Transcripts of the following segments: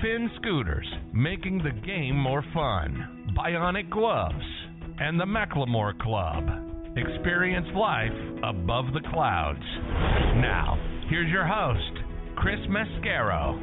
Finn Scooters, making the game more fun, Bionic Gloves, and the McLemore Club. Experience life above the clouds. Now, here's your host, Chris Mascaro.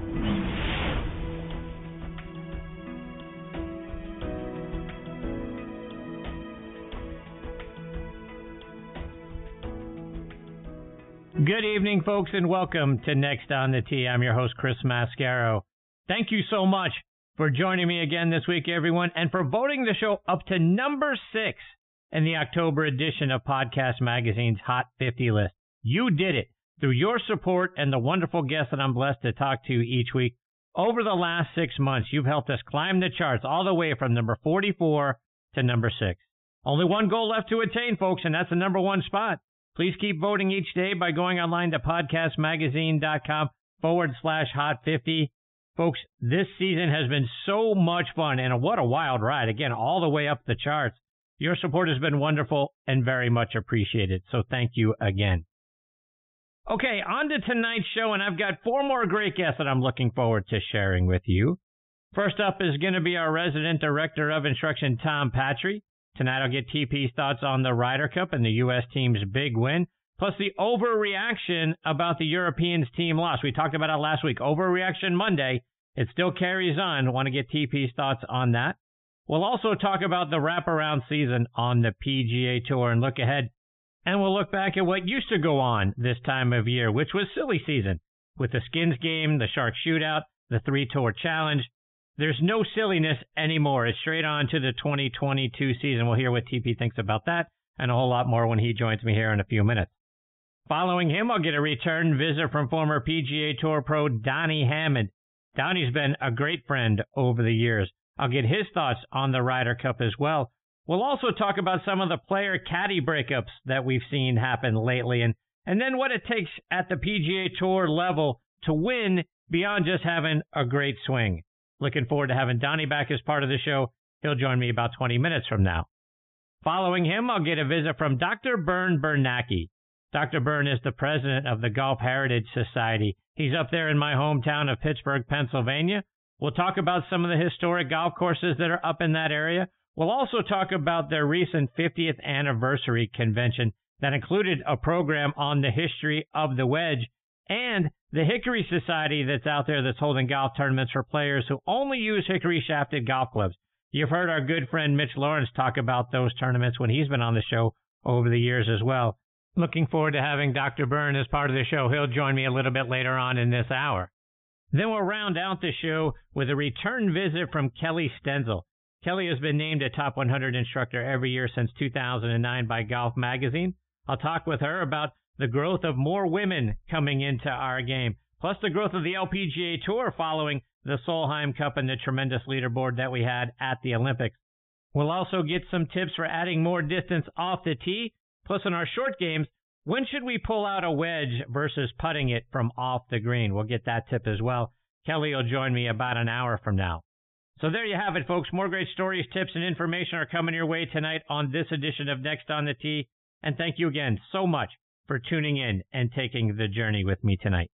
Good evening, folks, and welcome to Next on the Tee. I'm your host, Chris Mascaro. Thank you so much for joining me again this week, everyone, and for voting the show up to number six in the October edition of Podcast Magazine's Hot 50 list. You did it through your support and the wonderful guests that I'm blessed to talk to each week. Over the last six months, you've helped us climb the charts all the way from number 44 to number six. Only one goal left to attain, folks, and that's the number one spot. Please keep voting each day by going online to podcastmagazine.com forward slash hot 50. Folks, this season has been so much fun and what a wild ride. Again, all the way up the charts. Your support has been wonderful and very much appreciated. So thank you again. Okay, on to tonight's show, and I've got four more great guests that I'm looking forward to sharing with you. First up is going to be our resident director of instruction, Tom Patri. Tonight I'll get TP's thoughts on the Ryder Cup and the U.S. team's big win, plus the overreaction about the Europeans team loss. We talked about it last week. Overreaction Monday. It still carries on. Want to get TP's thoughts on that. We'll also talk about the wraparound season on the PGA Tour and look ahead. And we'll look back at what used to go on this time of year, which was silly season, with the Skins game, the Shark Shootout, the Three Tour Challenge. There's no silliness anymore. It's straight on to the 2022 season. We'll hear what TP thinks about that and a whole lot more when he joins me here in a few minutes. Following him, I'll get a return visit from former PGA Tour pro Donnie Hammond. Donnie's been a great friend over the years. I'll get his thoughts on the Ryder Cup as well. We'll also talk about some of the player caddy breakups that we've seen happen lately and, and then what it takes at the PGA Tour level to win beyond just having a great swing. Looking forward to having Donnie back as part of the show. He'll join me about 20 minutes from now. Following him, I'll get a visit from Dr. Bern Bernacki. Dr. Bern is the president of the Golf Heritage Society. He's up there in my hometown of Pittsburgh, Pennsylvania. We'll talk about some of the historic golf courses that are up in that area. We'll also talk about their recent 50th anniversary convention that included a program on the history of the wedge and the Hickory Society that's out there that's holding golf tournaments for players who only use hickory shafted golf clubs. You've heard our good friend Mitch Lawrence talk about those tournaments when he's been on the show over the years as well. Looking forward to having Dr. Bern as part of the show. He'll join me a little bit later on in this hour. Then we'll round out the show with a return visit from Kellie Stenzel. Kellie has been named a top 100 instructor every year since 2009 by Golf Magazine. I'll talk with her about the growth of more women coming into our game, plus the growth of the LPGA Tour following the Solheim Cup and the tremendous leaderboard that we had at the Olympics. We'll also get some tips for adding more distance off the tee, plus in our short games, when should we pull out a wedge versus putting it from off the green? We'll get that tip as well. Kellie will join me about an hour from now. So there you have it, folks. More great stories, tips, and information are coming your way tonight on this edition of Next on the Tee. And thank you again so much for tuning in and taking the journey with me tonight.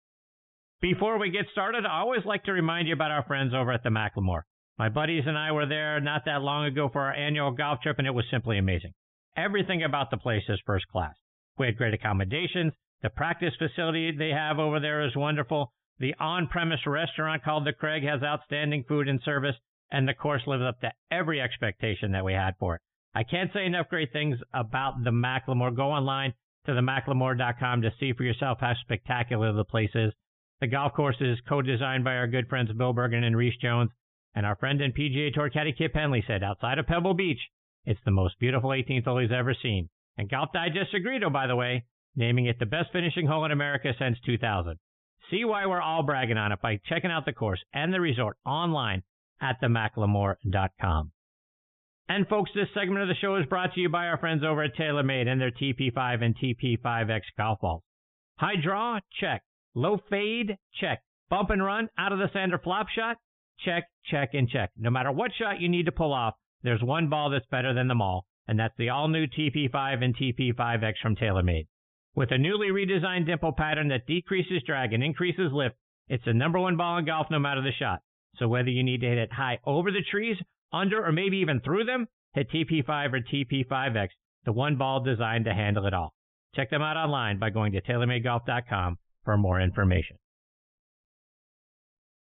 Before we get started, I always like to remind you about our friends over at the McLemore. My buddies and I were there not that long ago for our annual golf trip, and it was simply amazing. Everything about the place is first class. We had great accommodations. The practice facility they have over there is wonderful. The on-premise restaurant called the Craig has outstanding food and service, and the course lives up to every expectation that we had for it. I can't say enough great things about the McLemore. Go online to themclemore.com to see for yourself how spectacular the place is. The golf course is co-designed by our good friends Bill Bergin and Rees Jones, and our friend and PGA Tour caddy Kip Henley said, outside of Pebble Beach, it's the most beautiful 18th hole he's ever seen. And Golf Digest agreed, oh, by the way, naming it the best finishing hole in America since 2000. See why we're all bragging on it by checking out the course and the resort online at themclemore.com. And folks, this segment of the show is brought to you by our friends over at TaylorMade and their TP5 and TP5X golf balls. High draw? Check. Low fade? Check. Bump and run out of the center flop shot? Check, check, and check. No matter what shot you need to pull off, there's one ball that's better than them all, and that's the all new TP5 and TP5X from TaylorMade. With a newly redesigned dimple pattern that decreases drag and increases lift, it's the number one ball in golf no matter the shot. So whether you need to hit it high over the trees, under, or maybe even through them, hit TP5 or TP5X, the one ball designed to handle it all. Check them out online by going to TaylorMadeGolf.com for more information.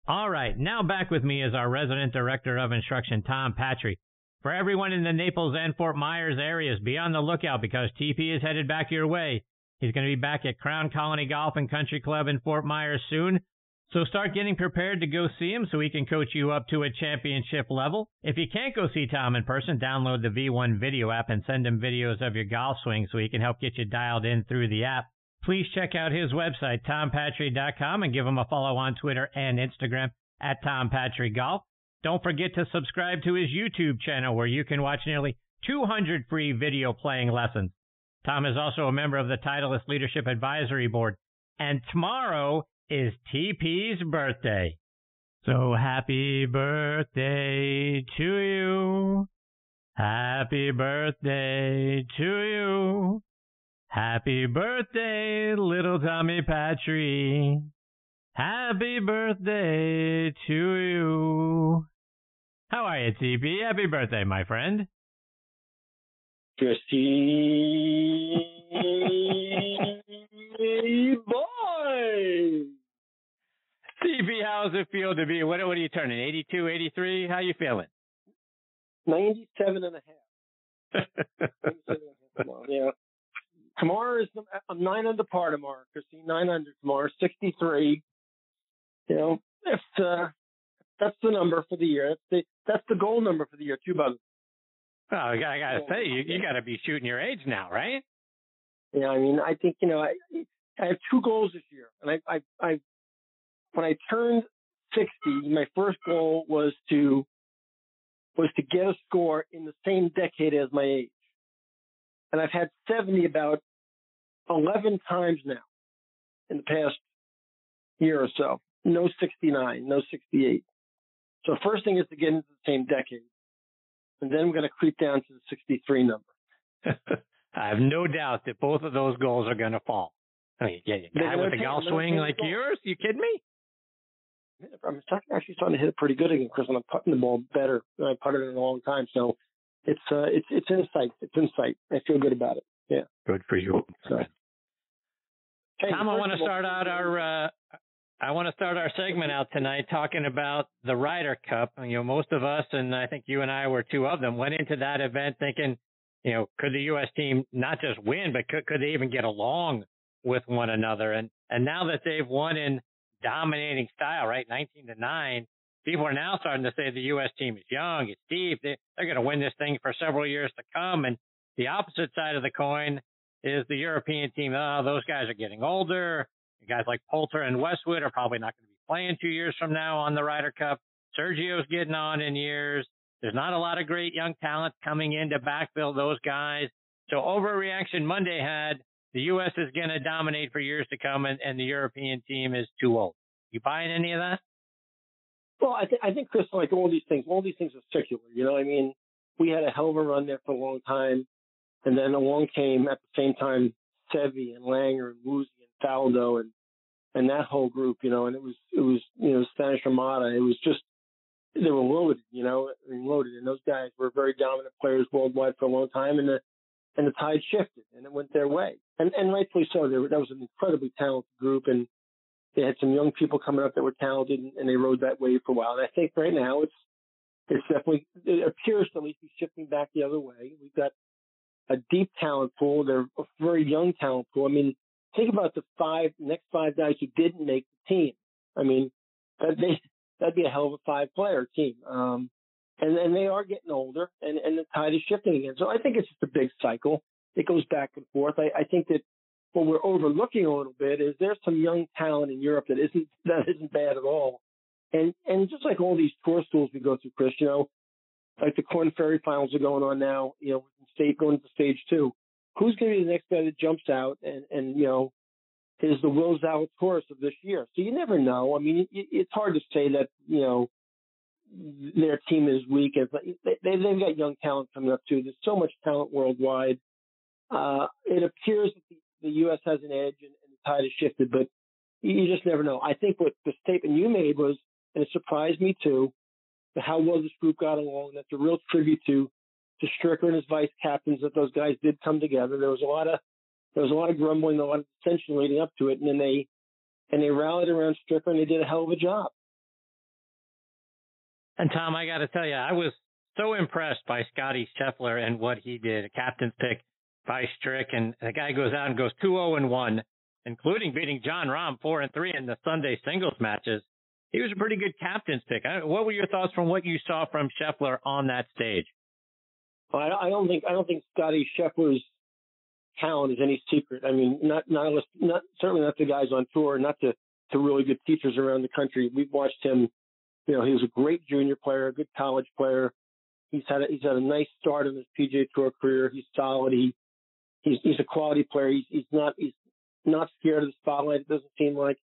All right, now back with me is our resident director of instruction, Tom Patri. For everyone in the Naples and Fort Myers areas, be on the lookout because TP is headed back your way. He's going to be back at Crown Colony Golf and Country Club in Fort Myers soon. So start getting prepared to go see him so he can coach you up to a championship level. If you can't go see Tom in person, download the V1 video app and send him videos of your golf swing so he can help get you dialed in through the app. Please check out his website, tompatri.com, and give him a follow on Twitter and Instagram at Tom Golf. Don't forget to subscribe to his YouTube channel where you can watch nearly 200 free video playing lessons. Tom is also a member of the Titleist Leadership Advisory Board. And tomorrow is TP's birthday. So happy birthday to you. Happy birthday to you. Happy birthday, little Tommy Patri. Happy birthday to you. How are you, TP? Happy birthday, my friend. Christy boy. CP, how's it feel to be? What, what are you turning? 82, 83? How you feeling? 97 and a half. and a half tomorrow. Yeah. Tomorrow is, I'm nine under par tomorrow, Christy. Nine under tomorrow, 63. You know, if, uh, that's the number for the year. That's the, that's the goal number for the year, Two brother. Well, I gotta, I gotta say, you, you gotta be shooting your age now, right? Yeah, I mean, I think, you know, I, I have two goals this year. And I, I, I, when I turned 60, my first goal was to, was to get a score in the same decade as my age. And I've had 70 about 11 times now in the past year or so. No 69, no 68. So first thing is to get into the same decade and then we're going to creep down to the 63 number. I have no doubt that both of those goals are going to fall. I mean, yeah, a guy with a golf swing like yours, you kidding me? I'm actually starting to hit it pretty good again, Chris, and I'm putting the ball better than I putted it in a long time. So it's uh, it's it's insight. It's insight. I feel good about it. Yeah. Good for you. So, Tom, I want to start out our uh, I want to start our segment out tonight talking about the Ryder Cup. You know, most of us, and I think you and I were two of them, went into that event thinking, you know, could the U.S. team not just win, but could, could they even get along with one another? And and now that they've won in dominating style, right, 19 to nine, people are now starting to say the U.S. team is young, it's deep, they, they're going to win this thing for several years to come. And the opposite side of the coin is the European team. Oh, those guys are getting older. Guys like Poulter and Westwood are probably not going to be playing two years from now on the Ryder Cup. Sergio's getting on in years. There's not a lot of great young talent coming in to backfill those guys. So overreaction Monday had the U.S. is going to dominate for years to come, and, and the European team is too old. You buying any of that? Well, I think I think Chris, like all these things, all these things are circular. You know, I mean, we had a hell of a run there for a long time, and then along came at the same time Seve and Langer and Woosie Faldo and and that whole group, you know, and it was it was you know Spanish Armada. It was just they were loaded, you know, loaded, and those guys were very dominant players worldwide for a long time, and the and the tide shifted and it went their way, and and rightfully so. There that was an incredibly talented group, and they had some young people coming up that were talented, and, and they rode that wave for a while. And I think right now it's it's definitely it appears to at least be shifting back the other way. We've got a deep talent pool. They're a very young talent pool. I mean, think about the five next five guys who didn't make the team. I mean, that they that'd be a hell of a five player team. Um, and and they are getting older, and and the tide is shifting again. So I think it's just a big cycle. It goes back and forth. I, I think that what we're overlooking a little bit is there's some young talent in Europe that isn't that isn't bad at all. And and just like all these tour schools we go through, Chris, you know, like the Korn Ferry finals are going on now, you know, state going to stage two. Who's going to be the next guy that jumps out and and you know is the Will Zalatoris of this year? So you never know. I mean, it, it's hard to say that you know their team is weak. They, they, they've got young talent coming up too. There's so much talent worldwide. Uh, it appears that the, the U.S. has an edge and, and the tide has shifted, but you just never know. I think what the statement you made was, and it surprised me too, how well this group got along. That's a real tribute to to Stricker and his vice captains that those guys did come together. There was a lot of there was a lot of grumbling, a lot of tension leading up to it, and then they and they rallied around Stricker and they did a hell of a job. And Tom, I got to tell you, I was so impressed by Scotty Scheffler and what he did. A captain's pick by Strick, and the guy goes out and goes 2-0 and 1, including beating Jon Rahm 4 and 3 in the Sunday singles matches. He was a pretty good captain's pick. What were your thoughts from what you saw from Scheffler on that stage? Well, I don't think I don't think Scotty Scheffler's talent is any secret. I mean, not not not certainly not the guys on tour, not the to really good teachers around the country. We've watched him you know, he was a great junior player, a good college player. He's had a, he's had a nice start in his PGA Tour career. He's solid. He he's he's a quality player. He's he's not he's not scared of the spotlight. It doesn't seem like.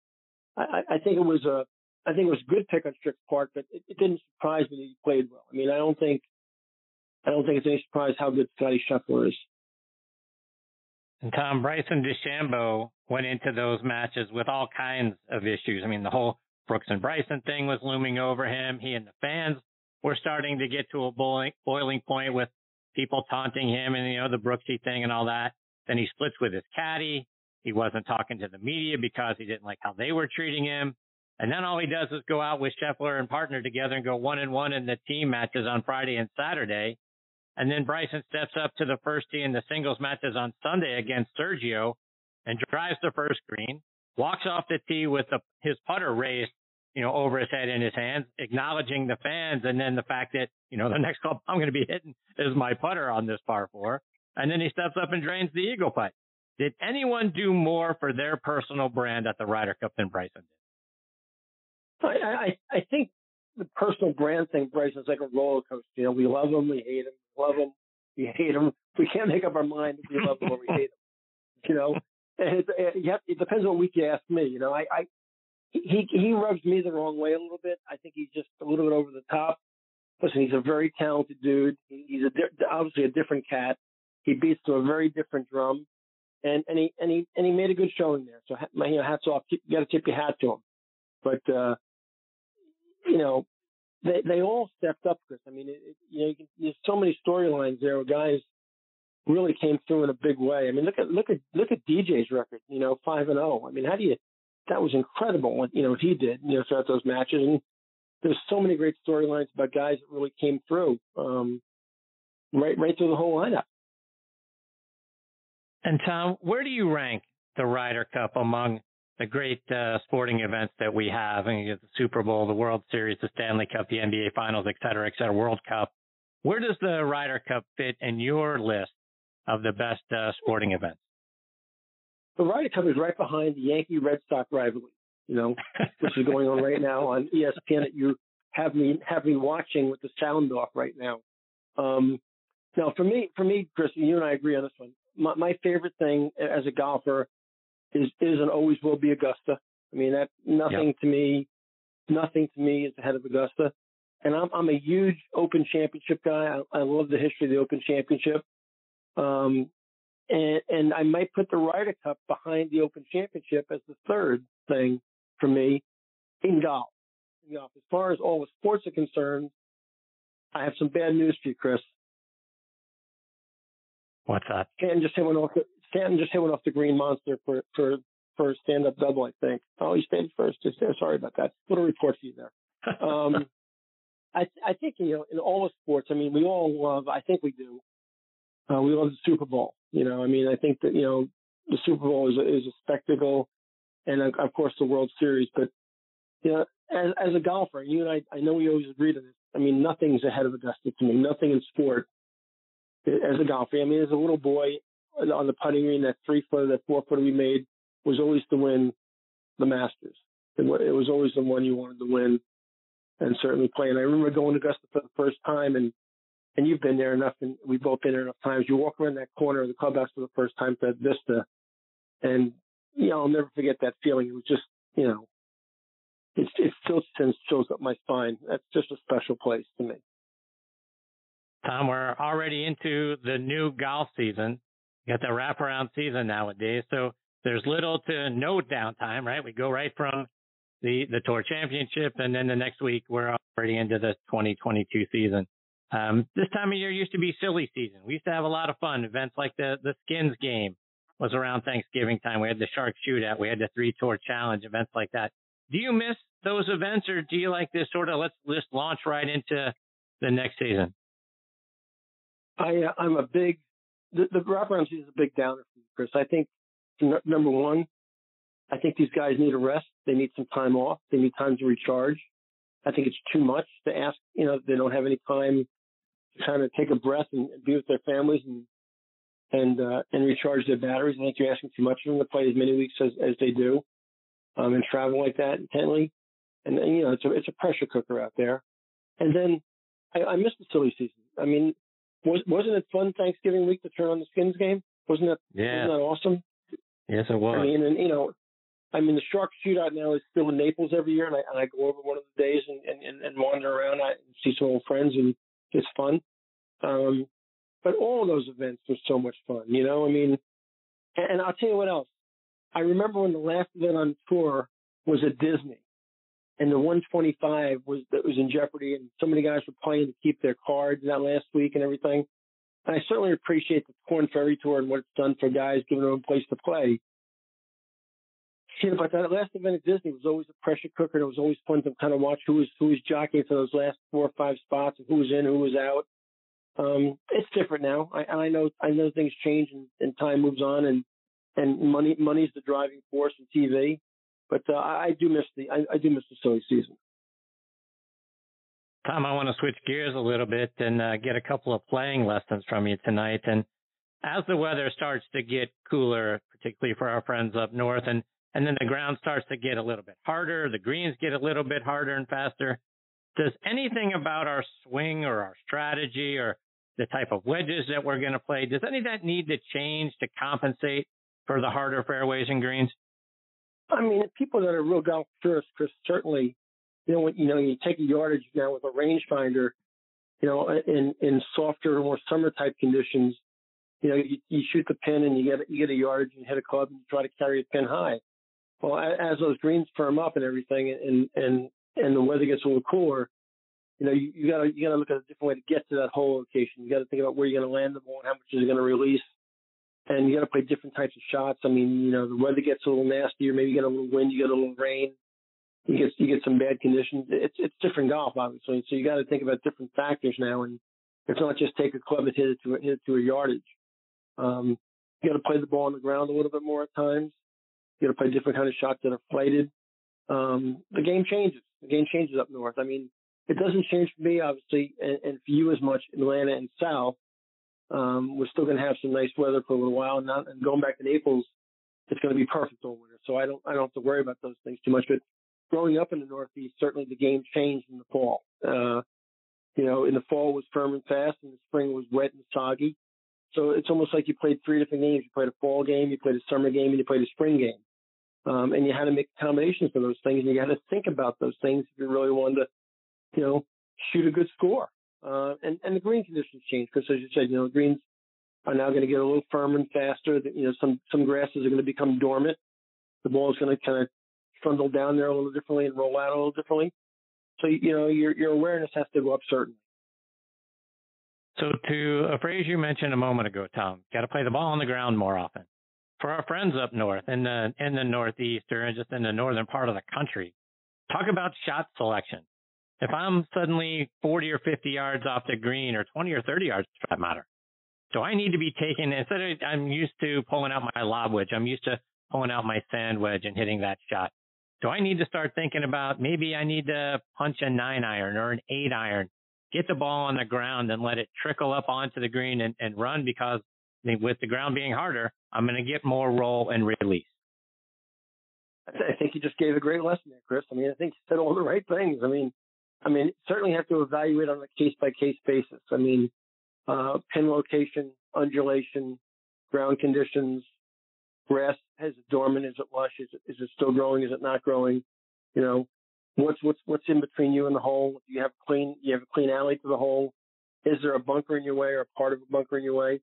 I, I think it was a I think it was a good pick on Strick's part, but it, it didn't surprise me that he played well. I mean, I don't think I don't think it's any surprise how good Scotty Scheffler is. And Tom Bryson DeChambeau went into those matches with all kinds of issues. I mean, the whole Brooks and Bryson thing was looming over him. He and the fans were starting to get to a boiling, boiling point with people taunting him and, you know, the Brooksy thing and all that. Then he splits with his caddy. He wasn't talking to the media because he didn't like how they were treating him. And then all he does is go out with Scheffler and partner together and go one and one in the team matches on Friday and Saturday. And then Bryson steps up to the first tee in the singles matches on Sunday against Sergio and drives the first green, walks off the tee with the, his putter raised you know, over his head in his hands, acknowledging the fans, and then the fact that, you know, the next club I'm going to be hitting is my putter on this par four. And then he steps up and drains the eagle putt. Did anyone do more for their personal brand at the Ryder Cup than Bryson did? I, I, I think the personal brand thing, Bryson's like a roller coaster. You know, we love him, we hate him, love him, we hate him. We can't make up our mind if we love him or we hate him. You know, and it, it, it depends on what you ask me. You know, I, I he he rubs me the wrong way a little bit. I think he's just a little bit over the top. Listen, he's a very talented dude. He's a di- obviously a different cat. He beats to a very different drum, and and he and he and he made a good showing there. So you know, hats off. You got to tip your hat to him. But uh, you know, they they all stepped up, Chris. I mean, it, it, you know, you can, there's so many storylines there where guys really came through in a big way. I mean, look at look at look at DJ's record. You know, five and zero. Oh. I mean, how do you that was incredible what you know what he did you know throughout those matches and there's so many great storylines about guys that really came through um, right right through the whole lineup. And Tom, where do you rank the Ryder Cup among the great uh, sporting events that we have? I mean, the Super Bowl, the World Series, the Stanley Cup, the NBA Finals, et cetera, et cetera, World Cup. Where does the Ryder Cup fit in your list of the best uh, sporting events? the Ryder Cup is right behind the Yankee Red Sox rivalry, you know, which is going on right now on ESPN that you have me have me watching with the sound off right now. Um, now, for me, for me, Chris, you and I agree on this one. My, my favorite thing as a golfer is is and always will be Augusta. I mean, that nothing yep. to me, nothing to me is ahead of Augusta. And I'm I'm a huge Open Championship guy. I, I love the history of the Open Championship. Um, and, and I might put the Ryder Cup behind the Open Championship as the third thing for me in golf. In golf. As far as all the sports are concerned, I have some bad news for you, Chris. What's that? Stanton just hit one off. The, Stanton just hit one off the green monster for for for a stand-up double, I think. Oh, he stayed first. Just sorry about that. Little report for you there. Um, I I think you know in all the sports. I mean, we all love. I think we do. Uh, we love the Super Bowl. You know, I mean, I think that you know the Super Bowl is a, is a spectacle, and uh, of course the World Series. But you know, as as a golfer, you and I, I know we always agree to this. I mean, nothing's ahead of Augusta to me. Nothing in sport as a golfer. I mean, as a little boy on the putting green, that three footer, that four footer we made was always to win the Masters. It was always the one you wanted to win and certainly play. And I remember going to Augusta for the first time and and you've been there enough and we've both been there enough times. You walk around that corner of the clubhouse for the first time to Vista and you know, I'll never forget that feeling. It was just, you know, it's it still shows up my spine. That's just a special place to me. Tom, we're already into the new golf season. Got the wraparound season nowadays, so there's little to no downtime, right? We go right from the the tour championship, and then the next week we're already into the 2022 season. Um, this time of year used to be silly season. We used to have a lot of fun. Events like the the Skins game was around Thanksgiving time. We had the Shark Shootout. We had the three tour challenge. Events like that. Do you miss those events, or do you like this sort of let's just launch right into the next season? I uh, I'm a big the, the wraparound season is a big downer for me, Chris. I think n- number one, I think these guys need a rest. They need some time off. They need time to recharge. I think it's too much to ask. You know, they don't have any time to kind of take a breath and, be with their families and and uh, and recharge their batteries. I think you're asking too much of them to play as many weeks as, as they do, um, and travel like that intently. And, and you know, it's a it's a pressure cooker out there. And then I, I miss the silly season. I mean, was wasn't it fun Thanksgiving week to turn on the Skins game? Wasn't that yeah. wasn't that awesome? Yes, it was. I mean, and you know, I mean, the Shark Shootout now is still in Naples every year, and I, and I go over one of the days and, and, and wander around I, and see some old friends, and it's fun. Um, but all of those events were so much fun, you know. I mean, and, and I'll tell you what else. I remember when the last event on tour was at Disney, and the 125 was that was in jeopardy, and so many guys were playing to keep their cards that last week and everything. And I certainly appreciate the Korn Ferry Tour and what it's done for guys, giving them a place to play. Yeah, but that last event at Disney was always a pressure cooker. And it was always fun to kind of watch who was who was jockeying for those last four or five spots and who was in, who was out. Um, it's different now. I, I know I know things change and, and time moves on, and and money money's the driving force in TV. But uh, I do miss the I, I do miss the silly season. Tom, I want to switch gears a little bit and uh, get a couple of playing lessons from you tonight. And as the weather starts to get cooler, particularly for our friends up north, and and then the ground starts to get a little bit harder, the greens get a little bit harder and faster. Does anything about our swing or our strategy or the type of wedges that we're going to play, does any of that need to change to compensate for the harder fairways and greens? I mean, people that are real golf purists, Chris, certainly, you know, when you know you take a yardage now with a rangefinder, you know, in in softer, or more summer type conditions, you know, you, you shoot the pin and you get you get a yardage and hit a club and you try to carry a pin high. Well, as those greens firm up and everything, and and and the weather gets a little cooler, you know, you, you gotta you gotta look at a different way to get to that hole location. You got to think about where you're gonna land the ball and how much is it gonna release and you got to play different types of shots. I mean, you know, the weather gets a little nastier. Maybe you get a little wind, you get a little rain, you get you get some bad conditions. It's it's different golf, obviously. So you got to think about different factors now, and it's not just take a club and hit it to hit it to a yardage. Um, you got to play the ball on the ground a little bit more at times. You got to play different kind of shots that are flighted. Um, the game changes. The game changes up north. I mean, it doesn't change for me, obviously, and, and for you as much in Atlanta and South. Um, we're still going to have some nice weather for a little while, and, not, and going back to Naples, it's going to be perfect all winter. So I don't I don't have to worry about those things too much. But growing up in the Northeast, certainly the game changed in the fall. Uh, you know, in the fall was firm and fast, and the spring was wet and soggy. So it's almost like you played three different games. You played a fall game, you played a summer game, and you played a spring game. Um, and you had to make accommodations for those things, and you had to think about those things if you really wanted to, you know, shoot a good score. Uh, and, and the green conditions change because, as you said, you know, greens are now going to get a little firmer and faster. You know, some some grasses are going to become dormant. The ball is going to kind of trundle down there a little differently and roll out a little differently. So you know, your your awareness has to go up certainly. So to a phrase you mentioned a moment ago, Tom, got to play the ball on the ground more often. for our friends up north in the in the northeast or just in the northern part of the country. Talk about shot selection. If I'm suddenly 40 or 50 yards off the green or 20 or 30 yards for that matter, do I need to be taking instead of I'm used to pulling out my lob wedge, I'm used to pulling out my sand wedge and hitting that shot. Do I need to start thinking about maybe I need to punch a nine iron or an eight iron, get the ball on the ground and let it trickle up onto the green and, and run because with the ground being harder, I'm going to get more roll and release. I think you just gave a great lesson there, Chris. I mean, I think you said all the right things. I mean, I mean, certainly have to evaluate on a case by case basis. I mean, uh, pin location, undulation, ground conditions, grass has it dormant? Is it lush? Is it, is it still growing? Is it not growing? You know, what's what's what's in between you and the hole? Do you have clean? You have a clean alley to the hole? Is there a bunker in your way or a part of a bunker in your way?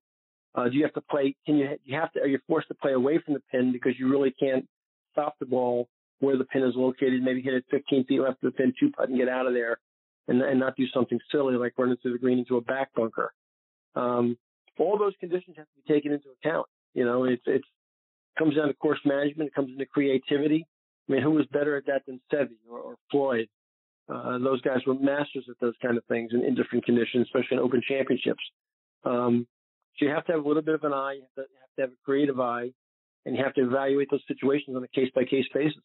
Uh, do you have to play? Can you you have to? Are you forced to play away from the pin because you really can't stop the ball where the pin is located? Maybe hit it 15 feet left of the pin, two putt, and get out of there, and and not do something silly like run into the green into a back bunker. Um, all those conditions have to be taken into account. You know, it's it's comes down to course management. It comes into creativity. I mean, who was better at that than Seve or, or Floyd? Uh, those guys were masters at those kind of things in, in different conditions, especially in open championships. Um, so you have to have a little bit of an eye. You have to, you have, to have a creative eye, and you have to evaluate those situations on a case by case basis.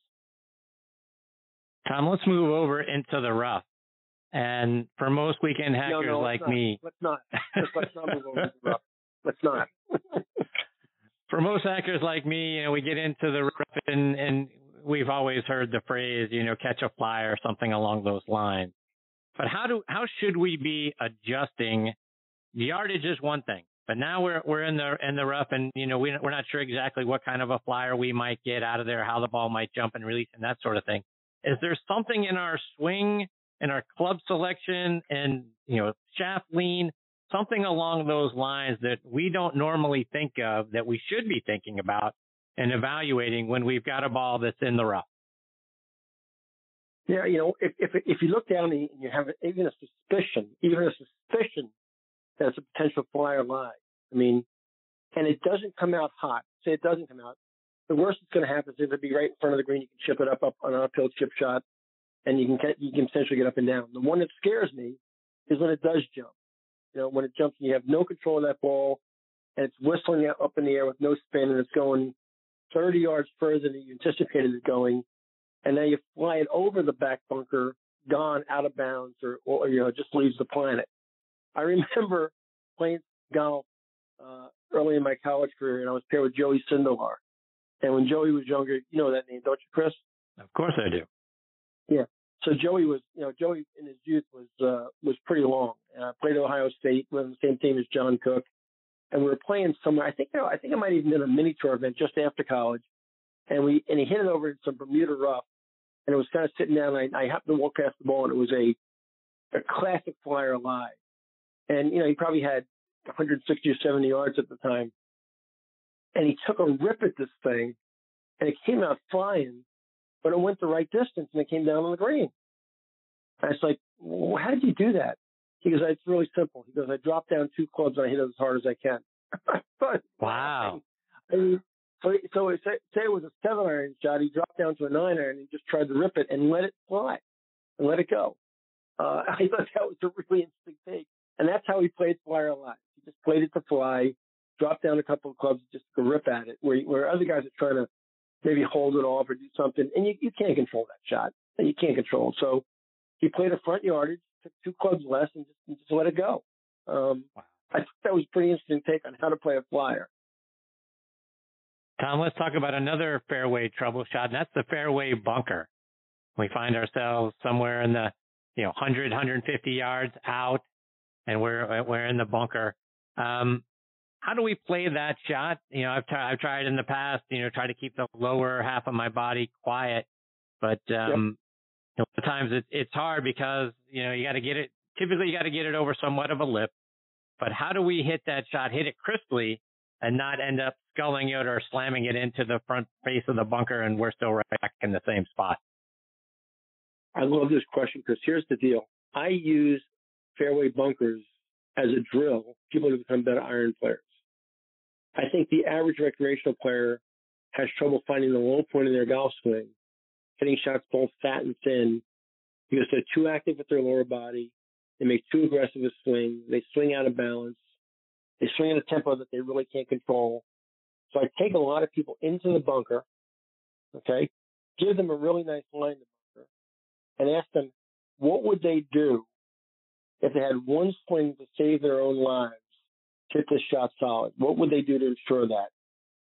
Tom, let's move over into the rough. And for most weekend hackers no, no, like not. me, let's not. let's not move over to the rough. Let's not. for most hackers like me, you know, we get into the rough and, and we've always heard the phrase, you know, catch a fly or something along those lines. But how do how should we be adjusting? Yardage is one thing, but now we're we're in the in the rough, and you know we we're not sure exactly what kind of a flyer we might get out of there, how the ball might jump and release, and that sort of thing. Is there something in our swing, in our club selection, and you know shaft lean something along those lines that we don't normally think of that we should be thinking about and evaluating when we've got a ball that's in the rough. Yeah, you know, if if, if you look down and you have even a suspicion, even a suspicion that it's a potential flyer lie, I mean, and it doesn't come out hot. Say it doesn't come out. The worst that's going to happen is it'll be right in front of the green. You can chip it up up on an uphill chip shot, and you can get, you can potentially get up and down. The one that scares me is when it does jump. You know, when it jumps, you have no control of that ball, and it's whistling up in the air with no spin, and it's going 30 yards further than you anticipated it going, and now you fly it over the back bunker, gone out of bounds, or, or you know, just leaves the planet. I remember playing golf uh, early in my college career, and I was paired with Joey Sindelar. And when Joey was younger, you know that name, don't you, Chris? Of course I do. Yeah. So Joey was, you know, Joey in his youth was uh, was pretty long. Uh, played at Ohio State, was on the same team as John Cook, and we were playing somewhere. I think you know, I think it might have even been a mini tour event just after college, and we and he hit it over some Bermuda rough, and it was kind of sitting down. And I, I happened to walk past the ball, and it was a a classic flyer alive, and you know he probably had 160 or 70 yards at the time, and he took a rip at this thing, and it came out flying but it went the right distance and it came down on the green. I was like, well, how did you do that? He goes, it's really simple. He goes, I drop down two clubs and I hit it as hard as I can. but, wow. I mean, so, so say, say it was a seven iron shot. He dropped down to a nine iron and just tried to rip it and let it fly and let it go. Uh, I thought that was a really interesting take. And that's how he played flyer a lot. He just played it to fly, dropped down a couple of clubs just to rip at it, where, where other guys are trying to maybe hold it off or do something, and you, you can't control that shot. And you can't control. it. So he played a front yardage, took two clubs less, and just, and just let it go. Um, wow. I think that was a pretty interesting take on how to play a flyer. Tom, let's talk about another fairway trouble shot, and that's the fairway bunker. We find ourselves somewhere in the, you know, 100, 150 yards out, and we're we're in the bunker. Um, how do we play that shot? You know, I've, t- I've tried in the past, you know, try to keep the lower half of my body quiet, but, um, yep. you know, times it, it's hard because, you know, you got to get it, typically you got to get it over somewhat of a lip, but how do we hit that shot, hit it crisply and not end up sculling it or slamming it into the front face of the bunker and we're still right back in the same spot? I love this question because here's the deal. I use fairway bunkers as a drill people to become better iron players. I think the average recreational player has trouble finding the low point in their golf swing, hitting shots both fat and thin, because they're too active with their lower body. They make too aggressive a swing. They swing out of balance. They swing at a tempo that they really can't control. So I take a lot of people into the bunker, okay, give them a really nice line to bunker, and ask them what would they do if they had one swing to save their own lives, hit this shot solid. What would they do to ensure that?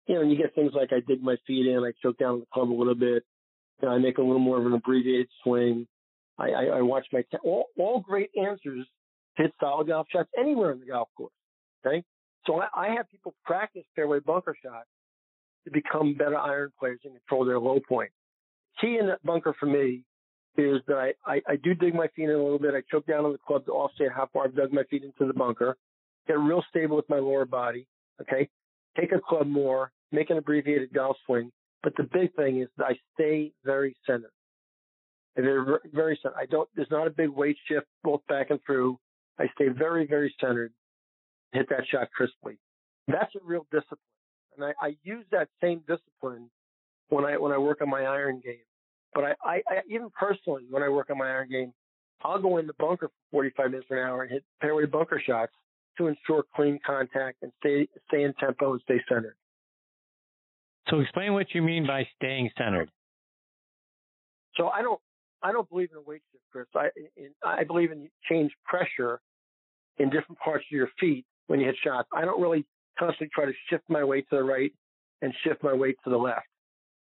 You know, and you get things like I dig my feet in, I choke down the club a little bit, you know, I make a little more of an abbreviated swing. I, I, I watch my t- all, all great answers hit solid golf shots anywhere in the golf course. Okay, so I, I have people practice fairway bunker shots to become better iron players and control their low point. Key in that bunker for me is that I, I, I do dig my feet in a little bit. I choke down on the club to offset how far I've dug my feet into the bunker. Get real stable with my lower body. Okay. Take a club more, make an abbreviated golf swing. But the big thing is I stay very centered. They're very centered. I don't, there's not a big weight shift both back and through. I stay very, very centered, hit that shot crisply. That's a real discipline. And I, I use that same discipline when I, when I work on my iron game. But I, I, I, even personally, when I work on my iron game, I'll go in the bunker for 45 minutes an hour and hit fairway bunker shots to ensure clean contact and stay, stay in tempo and stay centered. So explain what you mean by staying centered. So I don't, I don't believe in a weight shift, Chris. I, in, I believe in change pressure in different parts of your feet when you hit shots. I don't really constantly try to shift my weight to the right and shift my weight to the left.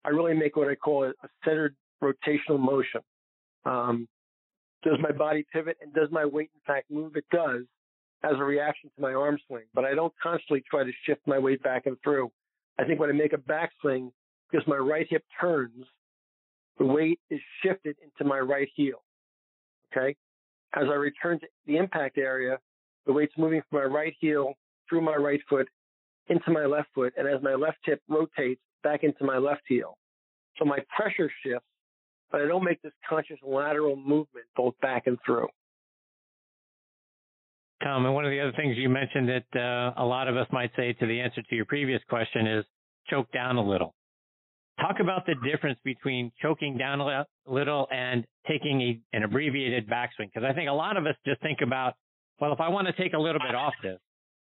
I really make what I call a, a centered rotational motion. Um, does my body pivot and does my weight in fact move? It does as a reaction to my arm swing, but I don't constantly try to shift my weight back and through. I think when I make a back swing, because my right hip turns, the weight is shifted into my right heel. Okay. As I return to the impact area, the weight's moving from my right heel through my right foot into my left foot. And as my left hip rotates back into my left heel. So my pressure shifts, but I don't make this conscious lateral movement both back and through. Tom, and one of the other things you mentioned that uh, a lot of us might say to the answer to your previous question is choke down a little. Talk about the difference between choking down a little and taking a, an abbreviated backswing. Because I think a lot of us just think about, well, if I want to take a little bit off this,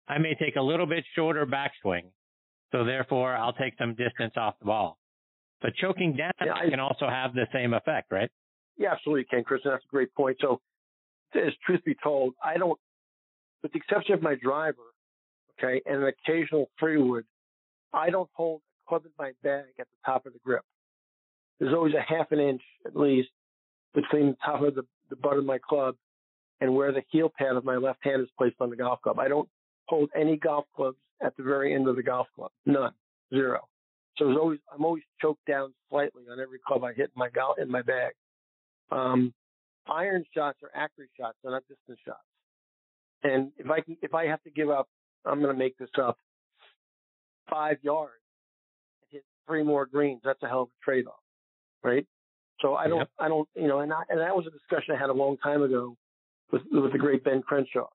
I may take a little bit shorter backswing. So therefore, I'll take some distance off the ball. But choking down yeah, I, can also have the same effect, right? Yeah, absolutely, Ken. Chris, that's a great point. So, as truth be told, I don't, with the exception of my driver, okay, and an occasional three wood, I don't hold a club in my bag at the top of the grip. There's always a half an inch at least between the top of the, the butt of my club and where the heel pad of my left hand is placed on the golf club. I don't hold any golf clubs at the very end of the golf club. None. Zero. So there's always I'm always choked down slightly on every club I hit in my golf in my bag. Um, iron shots are accurate shots, they're not distance shots. And if I can, if I have to give up, I'm going to make this up, five yards and hit three more greens. That's a hell of a trade-off, right? So I don't, yep. I don't, you know, and I, and that was a discussion I had a long time ago with with the great Ben Crenshaw,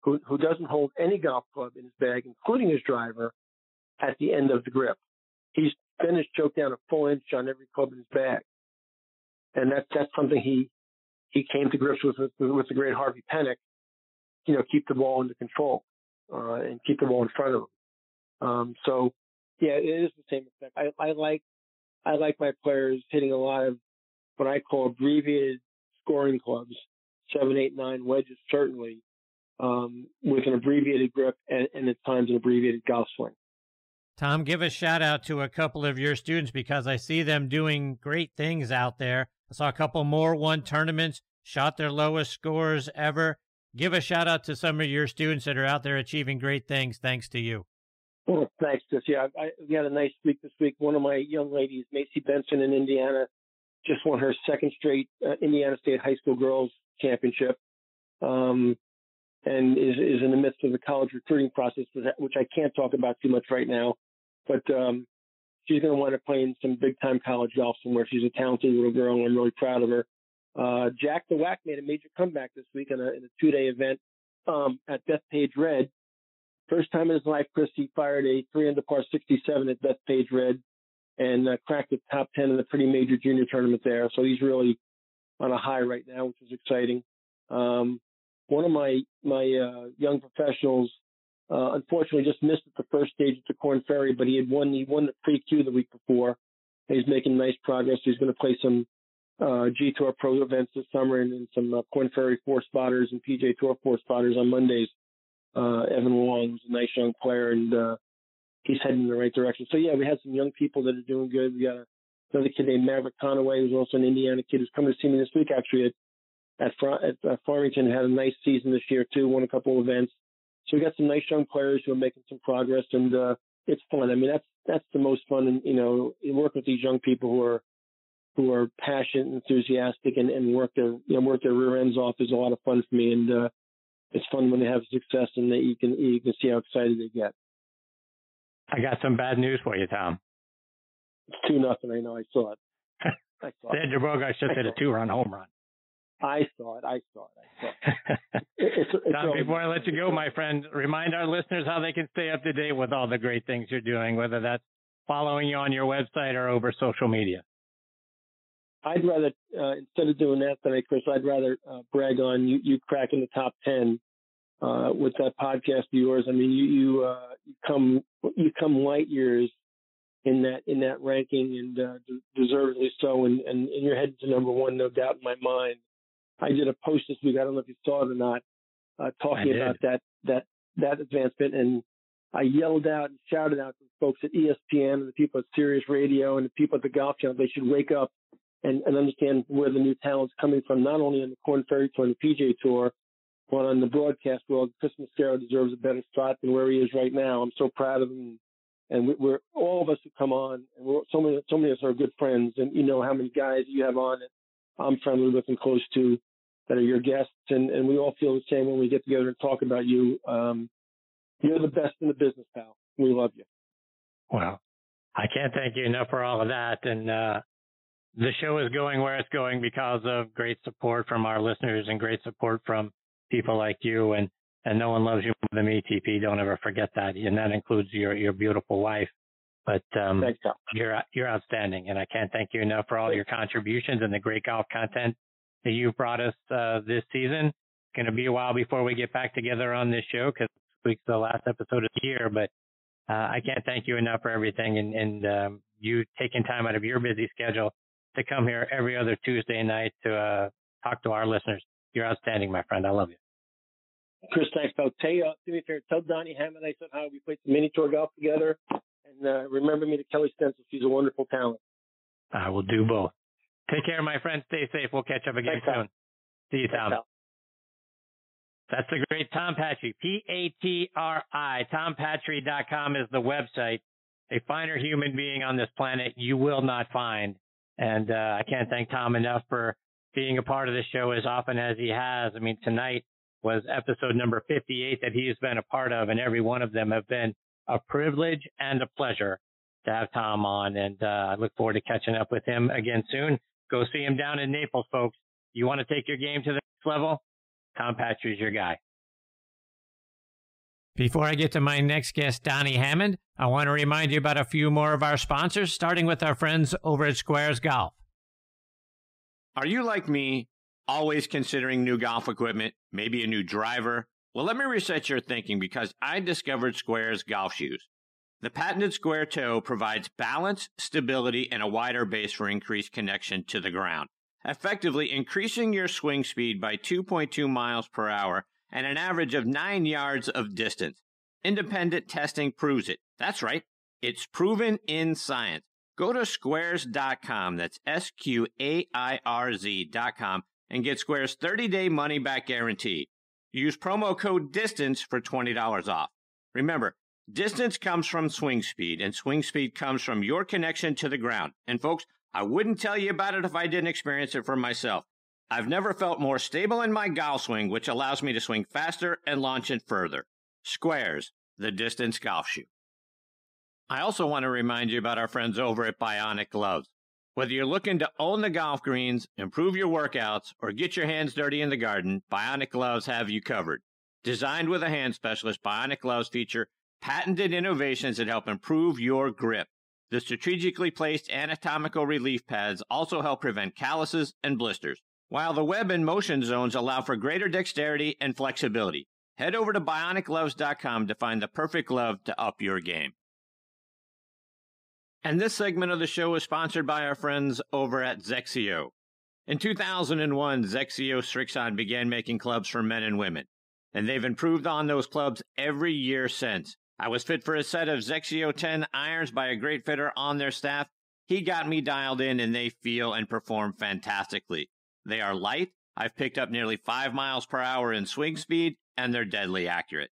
who who doesn't hold any golf club in his bag, including his driver, at the end of the grip. He's finished choked down a full inch on every club in his bag, and that's that's something he he came to grips with with, with the great Harvey Penick. You know, keep the ball under control uh, and keep the ball in front of them. Um, so yeah, it is the same effect. I, I like I like my players hitting a lot of what I call abbreviated scoring clubs, seven, eight, nine wedges certainly, um, with an abbreviated grip and, and at times an abbreviated golf swing. Tom, give a shout out to a couple of your students because I see them doing great things out there. I saw a couple more won tournaments, shot their lowest scores ever. Give a shout out to some of your students that are out there achieving great things thanks to you. Well, thanks, Chris. Yeah, I, we had a nice week this week. One of my young ladies, Macy Benson in Indiana, just won her second straight uh, Indiana State High School Girls Championship, um, and is is in the midst of the college recruiting process, which I can't talk about too much right now. But um, she's going to wind up playing some big time college golf somewhere. She's a talented little girl, and I'm really proud of her. Uh, Jack the Whack made a major comeback this week in a, a two day event um, at Bethpage Red first time in his life, Chris, he fired a three under par 67 at Bethpage Red and uh, cracked the top 10 in a pretty major junior tournament there. So he's really on a high right now, which is exciting. Um, one of my my uh, young professionals, uh, unfortunately, just missed at the first stage at the Korn Ferry, but he had won he won the pre-Q the week before. He's making nice progress. He's going to play some uh, G Tour Pro events this summer and, and some uh, Korn Ferry four spotters and PGA Tour four spotters on Mondays. Uh, Evan Wong, who's a nice young player, and uh, he's heading in the right direction. So yeah, we had some young people that are doing good. We got another kid named Maverick Conaway, who's also an Indiana kid, who's coming to see me this week actually at at, at uh, Farmington. Had a nice season this year too. Won a couple events. So we got some nice young players who are making some progress, and uh, it's fun. I mean, that's that's the most fun, and you know, work with these young people who are who are passionate, and enthusiastic, and, and work their you know work their rear ends off is a lot of fun for me, and uh, it's fun when they have success and that you can you can see how excited they get. I got some bad news for you, Tom. It's two nothing. I know. I saw it. I saw Xander Bogaerts just hit a two-run home run. I saw it. I saw it. I saw it. it's, it's Tom, before I let you go, my friend, remind our listeners how they can stay up to date with all the great things you're doing, whether that's following you on your website or over social media. I'd rather uh, instead of doing that tonight, Chris, I'd rather uh, brag on you, you cracking the top ten uh, with that podcast of yours. I mean, you you, uh, you come you come light years in that in that ranking, and uh, deservedly so. And, and and you're headed to number one, no doubt in my mind. I did a post this week. I don't know if you saw it or not, uh, talking about that that that advancement, and I yelled out and shouted out to the folks at ESPN and the people at Sirius Radio and the people at the Golf Channel. They should wake up and, and understand where the new talent's coming from, not only on the Korn Ferry Tour and the PGA Tour, but on the broadcast world. Chris Mascaro deserves a better spot than where he is right now. I'm so proud of him. And we, we're all of us who come on, and we're, so many, so many of us are good friends. And you know how many guys you have on that I'm friendly with and close to that are your guests. And, and we all feel the same when we get together and talk about you. Um, you're the best in the business, pal. We love you. Well, I can't thank you enough for all of that. And, uh, the show is going where it's going because of great support from our listeners and great support from people like you and and no one loves you more than me, TP. Don't ever forget that, and that includes your your beautiful wife. But um, Thanks, you're you're outstanding, and I can't thank you enough for all your contributions and the great golf content that you've brought us uh, this season. It's going to be a while before we get back together on this show because this week's the last episode of the year. But uh, I can't thank you enough for everything and, and um, you taking time out of your busy schedule to come here every other Tuesday night to uh, talk to our listeners. You're outstanding, my friend. I love you. Chris, thanks, pal. Tell, uh, do me a favor. Tell Donnie Hammond I said hi. we played some mini tour golf together. And uh, remember me to Kellie Stenzel. She's a wonderful talent. I will do both. Take care, my friend. Stay safe. We'll catch up again thanks, soon. Pal. See you, Tom. Thanks, That's the great Tom Patri. P-A-T-R-I. TomPatri.com is the website. A finer human being on this planet you will not find. And uh, I can't thank Tom enough for being a part of the show as often as he has. I mean, tonight was episode number 58 that he has been a part of, and every one of them have been a privilege and a pleasure to have Tom on. And uh, I look forward to catching up with him again soon. Go see him down in Naples, folks. You want to take your game to the next level? Tom Patri is your guy. Before I get to my next guest, Donnie Hammond, I want to remind you about a few more of our sponsors, starting with our friends over at Sqairz Golf. Are you like me, always considering new golf equipment, maybe a new driver? Well, let me reset your thinking because I discovered Sqairz golf shoes. The patented square toe provides balance, stability, and a wider base for increased connection to the ground, effectively increasing your swing speed by 2.2 miles per hour and an average of nine yards of distance. Independent testing proves it. That's right. It's proven in science. Go to sqairz.com. That's S Q A I R Z.com and get Sqairz's 30 day money back guarantee. Use promo code DISTANCE for $20 off. Remember, distance comes from swing speed, and swing speed comes from your connection to the ground. And folks, I wouldn't tell you about it if I didn't experience it for myself. I've never felt more stable in my golf swing, which allows me to swing faster and launch it further. Sqairz, the distance golf shoe. I also want to remind you about our friends over at Bionic Gloves. Whether you're looking to own the golf greens, improve your workouts, or get your hands dirty in the garden, Bionic Gloves have you covered. Designed with a hand specialist, Bionic Gloves feature patented innovations that help improve your grip. The strategically placed anatomical relief pads also help prevent calluses and blisters, while the web and motion zones allow for greater dexterity and flexibility. Head over to bionicgloves.com to find the perfect glove to up your game. And this segment of the show is sponsored by our friends over at XXIO. In 2001, XXIO Srixon began making clubs for men and women, and they've improved on those clubs every year since. I was fit for a set of XXIO 10 irons by a great fitter on their staff. He got me dialed in and they feel and perform fantastically. They are light. I've picked up nearly 5 miles per hour in swing speed and they're deadly accurate.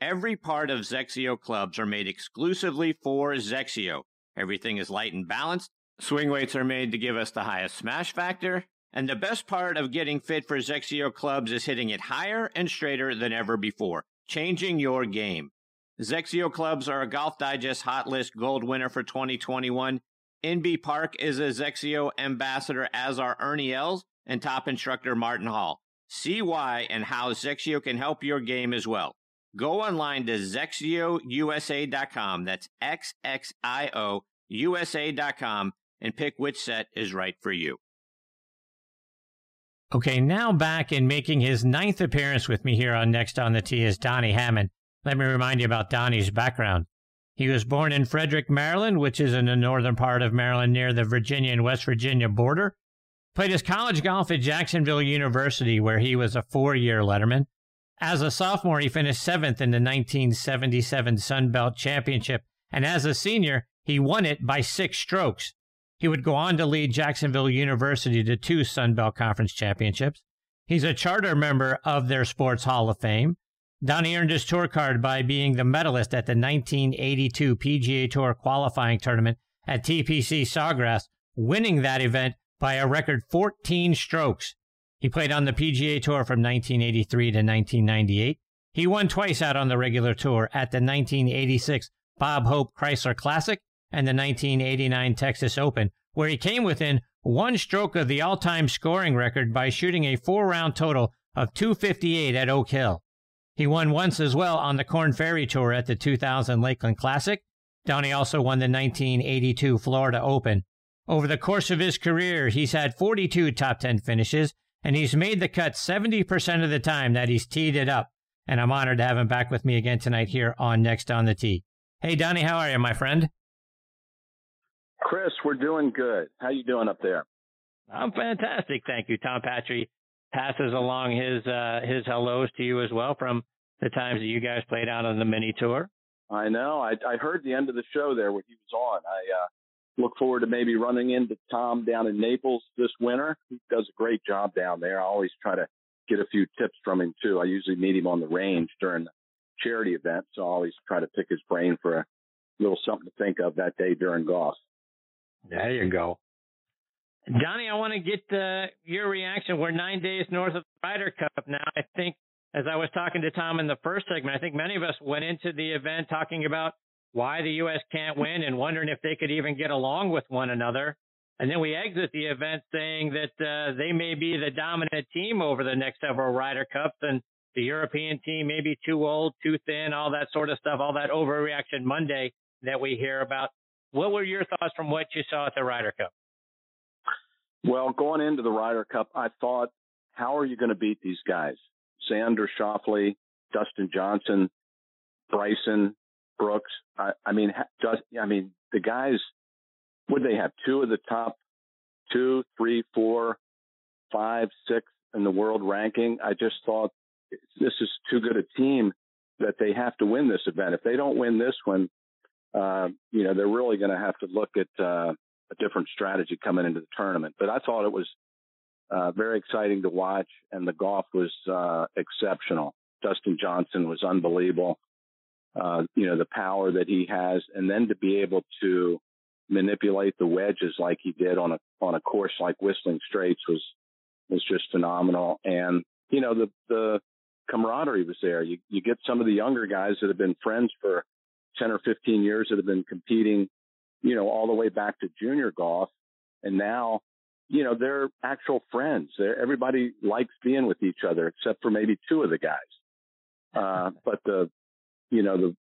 Every part of XXIO clubs are made exclusively for XXIO. Everything is light and balanced. Swing weights are made to give us the highest smash factor. And the best part of getting fit for XXIO clubs is hitting it higher and straighter than ever before, changing your game. XXIO clubs are a Golf Digest Hot List Gold winner for 2021. Inbee Park is a XXIO ambassador, as are Ernie Els and top instructor Martin Hall. See why and how XXIO can help your game as well. Go online to xxiousa.com. That's X X I O USA.com and pick which set is right for you. Okay, now back in making his ninth appearance with me here on Next on the Tee is Donnie Hammond. Let me remind you about Donnie's background. He was born in Frederick, Maryland, which is in the northern part of Maryland near the Virginia and West Virginia border. Played his college golf at Jacksonville University, where he was a four year letterman. As a sophomore, he finished seventh in the 1977 Sun Belt Championship, and as a senior, he won it by six strokes. He would go on to lead Jacksonville University to two Sun Belt Conference championships. He's a charter member of their Sports Hall of Fame. Donnie earned his tour card by being the medalist at the 1982 PGA Tour qualifying tournament at TPC Sawgrass, winning that event by a record 14 strokes. He played on the PGA Tour from 1983 to 1998. He won twice out on the regular tour at the 1986 Bob Hope Chrysler Classic and the 1989 Texas Open, where he came within one stroke of the all time scoring record by shooting a four round total of 258 at Oak Hill. He won once as well on the Korn Ferry Tour at the 2000 Lakeland Classic. Donnie also won the 1982 Florida Open. Over the course of his career, he's had 42 top 10 finishes, and he's made the cut 70% of the time that he's teed it up. And I'm honored to have him back with me again tonight here on Next on the Tee. Hey, Donnie, how are you, my friend? Chris, we're doing good. How you doing up there? I'm fantastic, thank you. Tom Patri passes along his uh, his hellos to you as well from the times that you guys played out on the mini tour. I know. I, I heard the end of the show there when he was on. I uh, look forward to maybe running into Tom down in Naples this winter. He does a great job down there. I always try to get a few tips from him too. I usually meet him on the range during the charity event, so I always try to pick his brain for a little something to think of that day during golf. There you go. Donnie, I want to get uh, your reaction. We're nine days north of the Ryder Cup now. I think, as I was talking to Tom in the first segment, I think many of us went into the event talking about why the U.S. can't win and wondering if they could even get along with one another. And then we exit the event saying that uh, they may be the dominant team over the next several Ryder Cups and the European team may be too old, too thin, all that sort of stuff, all that overreaction Monday that we hear about. What were your thoughts from what you saw at the Ryder Cup? Well, going into the Ryder Cup, I thought, how are you going to beat these guys? Xander Schauffele, Dustin Johnson, Bryson, Brooks. I, I mean, just, I mean, the guys, would they have two of the top two, three, four, five, six in the world ranking? I just thought this is too good a team that they have to win this event. If they don't win this one, uh, you know, they're really going to have to look at uh, a different strategy coming into the tournament. But I thought it was uh, very exciting to watch, and the golf was uh, exceptional. Dustin Johnson was unbelievable. Uh, you know, the power that he has, and then to be able to manipulate the wedges like he did on a on a course like Whistling Straits was was just phenomenal. And you know, the the camaraderie was there. You you get some of the younger guys that have been friends for ten or fifteen years that have been competing you know, all the way back to junior golf. And now, you know, they're actual friends. They're, everybody likes being with each other except for maybe two of the guys. Uh, but the, you know, the,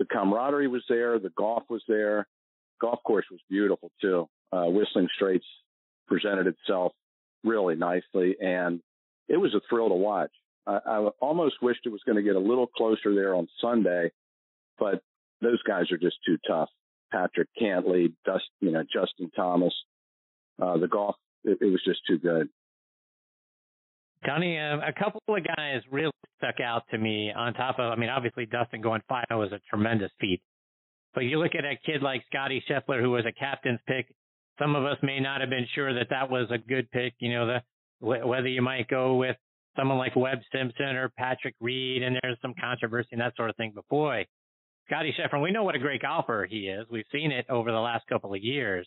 the camaraderie was there. The golf was there. Golf course was beautiful too. Uh, Whistling Straits presented itself really nicely and it was a thrill to watch. I, I almost wished it was going to get a little closer there on Sunday, but those guys are just too tough. Patrick Cantlay, Dust, you know, Justin Thomas, uh, the golf, it, it was just too good. Donnie, uh, a couple of guys really stuck out to me on top of, I mean, obviously Dustin going final was a tremendous feat. But you look at a kid like Scotty Scheffler, who was a captain's pick. Some of us may not have been sure that that was a good pick. You know, the whether you might go with someone like Webb Simpson or Patrick Reed, and there's some controversy and that sort of thing. But boy, Scotty Scheffler, we know what a great golfer he is. We've seen it over the last couple of years.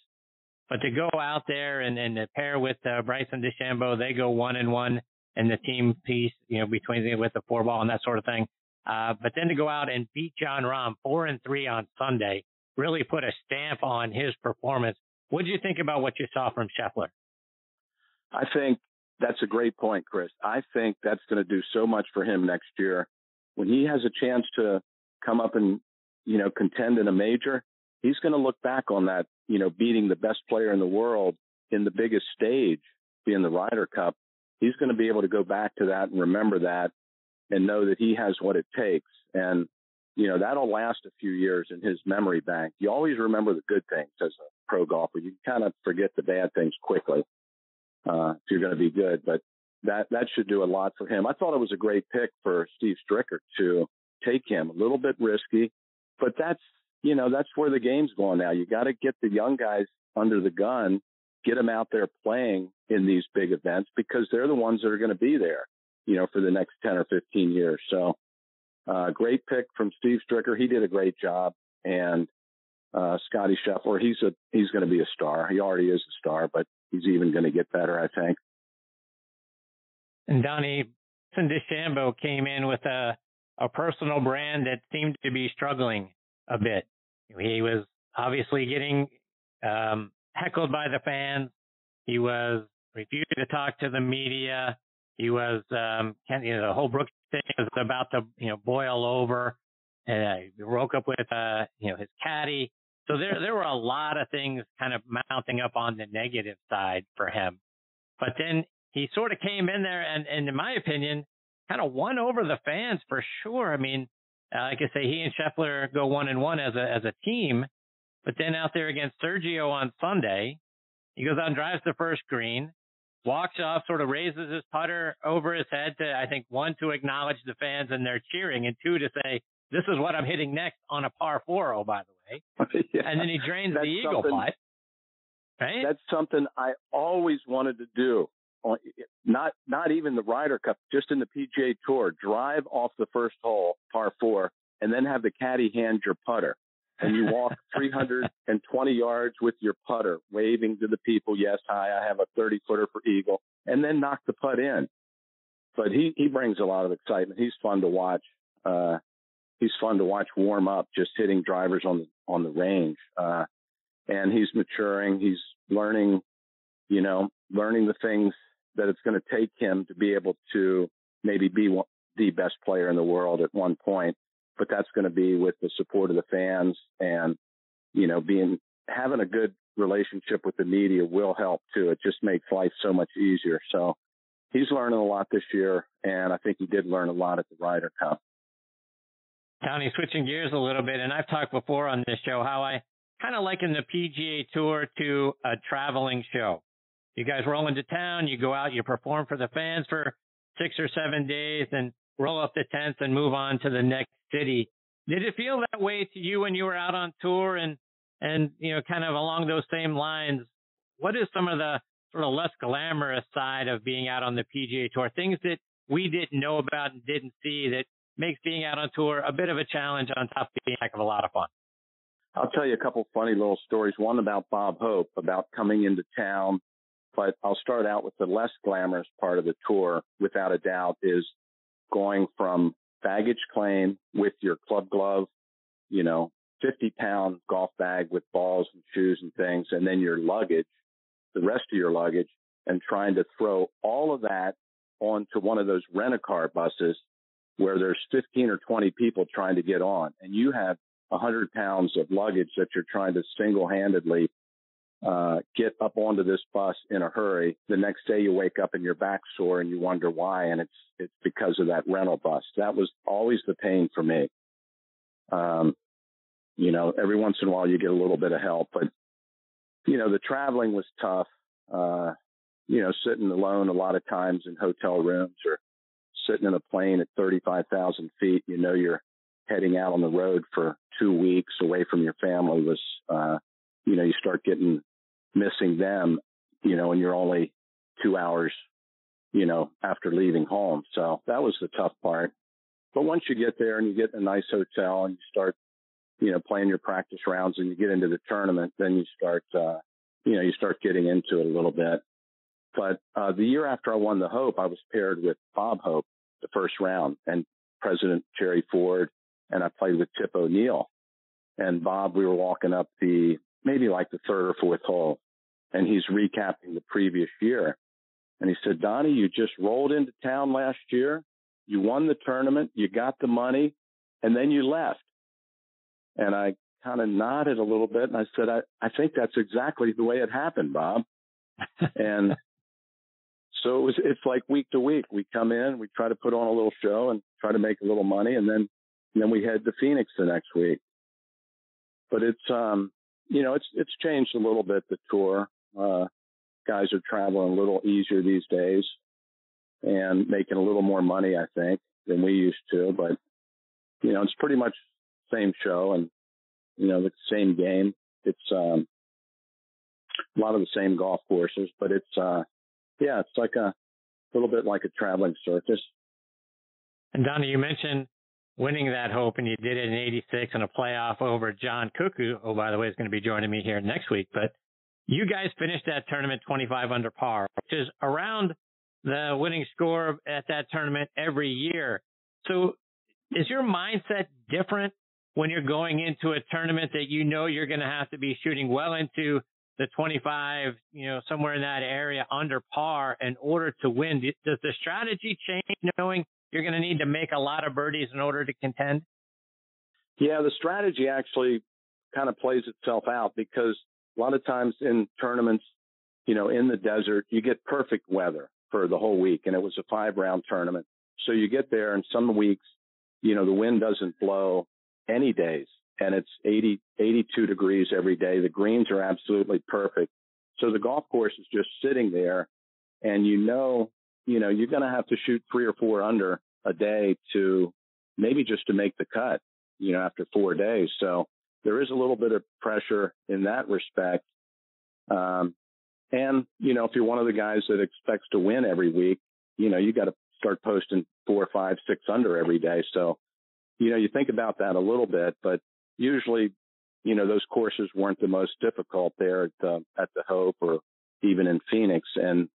But to go out there and, and to pair with uh, Bryson DeChambeau, they go one and one in the team piece, you know, between the, with the four ball and that sort of thing. Uh, but then to go out and beat Jon Rahm four and three on Sunday really put a stamp on his performance. What did you think about what you saw from Scheffler? I think that's a great point, Chris. I think that's going to do so much for him next year. When he has a chance to come up and, you know, contend in a major, he's going to look back on that, you know, beating the best player in the world in the biggest stage, being the Ryder Cup. He's going to be able to go back to that and remember that and know that he has what it takes. And, you know, that'll last a few years in his memory bank. You always remember the good things as a pro golfer. You kind of forget the bad things quickly uh, if you're going to be good. But that that should do a lot for him. I thought it was a great pick for Steve Stricker to take him. A little bit risky, but that's you know that's where the game's going now. You got to get the young guys under the gun, get them out there playing in these big events because they're the ones that are going to be there, you know, for the next ten or fifteen years. So, uh, great pick from Steve Stricker. He did a great job, and uh, Scotty Scheffler, he's a he's going to be a star. He already is a star, but he's even going to get better, I think. And Donnie DeChambeau came in with a a personal brand that seemed to be struggling a bit. He was obviously getting um, heckled by the fans. He was refusing to talk to the media. He was, um, you know, the whole Brooks thing was about to, you know, boil over. Uh, he broke up with, uh, you know, his caddy. So there, there were a lot of things kind of mounting up on the negative side for him. But then he sort of came in there and, and in my opinion, kind of won over the fans for sure. I mean, uh, like I say, he and Scheffler go one and one as a, as a team. But then out there against Sergio on Sunday, he goes out and drives the first green, walks off, sort of raises his putter over his head to, I think, one, to acknowledge the fans and they're cheering, and two, to say, this is what I'm hitting next on a par four, oh, by the way. yeah. And then he drains the eagle putt. Right? That's something I always wanted to do. Uh, not not even the Ryder Cup, just in the PGA Tour. Drive off the first hole, par four, and then have the caddy hand your putter, and you walk 320 yards with your putter, waving to the people. Yes, hi, I have a 30 footer for eagle, and then knock the putt in. But he he brings a lot of excitement. He's fun to watch. Uh, he's fun to watch warm up, just hitting drivers on the on the range. Uh, and he's maturing. He's learning, you know, learning the things that it's going to take him to be able to maybe be one, the best player in the world at one point. But that's going to be with the support of the fans and, you know, being having a good relationship with the media will help too. It just makes life so much easier. So he's learning a lot this year, and I think he did learn a lot at the Ryder Cup. Donnie, switching gears a little bit, and I've talked before on this show how I kind of liken the PGA Tour to a traveling show. You guys roll into town, you go out, you perform for the fans for six or seven days, and roll up the tents and move on to the next city. Did it feel that way to you when you were out on tour and and you know kind of along those same lines? What is some of the sort of less glamorous side of being out on the PGA Tour? Things that we didn't know about and didn't see that makes being out on tour a bit of a challenge on top of being a heck of a lot of fun. I'll tell you a couple funny little stories. One about Bob Hope about coming into town, but I'll start out with the less glamorous part of the tour. Without a doubt, is going from baggage claim with your club glove, you know, 50 pound golf bag with balls and shoes and things, and then your luggage, the rest of your luggage, and trying to throw all of that onto one of those rent a car buses where there's 15 or 20 people trying to get on and you have 100 pounds of luggage that you're trying to single handedly uh, get up onto this bus in a hurry. The next day you wake up and your back's sore and you wonder why. And it's, it's because of that rental bus. That was always the pain for me. Um, you know, every once in a while you get a little bit of help, but you know, the traveling was tough. Uh, you know, sitting alone a lot of times in hotel rooms or sitting in a plane at 35,000 feet, you know, you're heading out on the road for two weeks away from your family was, uh, you know, you start getting missing them, you know, and you're only two hours, you know, after leaving home. So that was the tough part. But once you get there and you get a nice hotel and you start, you know, playing your practice rounds and you get into the tournament, then you start, uh, you know, you start getting into it a little bit. But uh, the year after I won the Hope, I was paired with Bob Hope the first round and President Jerry Ford, and I played with Tip O'Neill. And Bob, we were walking up the maybe like the third or fourth hole, and he's recapping the previous year. And he said, Donnie, you just rolled into town last year. You won the tournament. You got the money and then you left. And I kind of nodded a little bit and I said, I, I think that's exactly the way it happened, Bob. and so it was, it's like week to week. We come in, we try to put on a little show and try to make a little money. And then, and then we head to Phoenix the next week. But it's, um, you know, it's, it's changed a little bit, the tour. Uh, guys are traveling a little easier these days and making a little more money, I think, than we used to. But, you know, it's pretty much same show and, you know, the same game. It's, um, a lot of the same golf courses, but it's, uh, yeah, it's like a, little bit like a traveling circus. And Donnie, you mentioned winning that hope and you did it in 86 in a playoff over John Cook who. Oh, by the way, is going to be joining me here next week, but you guys finished that tournament 25 under par, which is around the winning score at that tournament every year. So is your mindset different when you're going into a tournament that you know you're going to have to be shooting well into the 25, you know, somewhere in that area under par in order to win? Does the strategy change knowing you're going to need to make a lot of birdies in order to contend? Yeah, the strategy actually kind of plays itself out because a lot of times in tournaments, you know, in the desert, you get perfect weather for the whole week. And it was a five round tournament. So you get there and some weeks, you know, the wind doesn't blow any days and it's 80, 82 degrees every day. The greens are absolutely perfect. So the golf course is just sitting there and you know, you know, you're going to have to shoot three or four under a day to maybe just to make the cut, you know, after four days. So there is a little bit of pressure in that respect. Um, and, you know, if you're one of the guys that expects to win every week, you know, you got to start posting four, five, six under every day. So, you know, you think about that a little bit, but usually, you know, those courses weren't the most difficult there at the, at the Hope or even in Phoenix. And,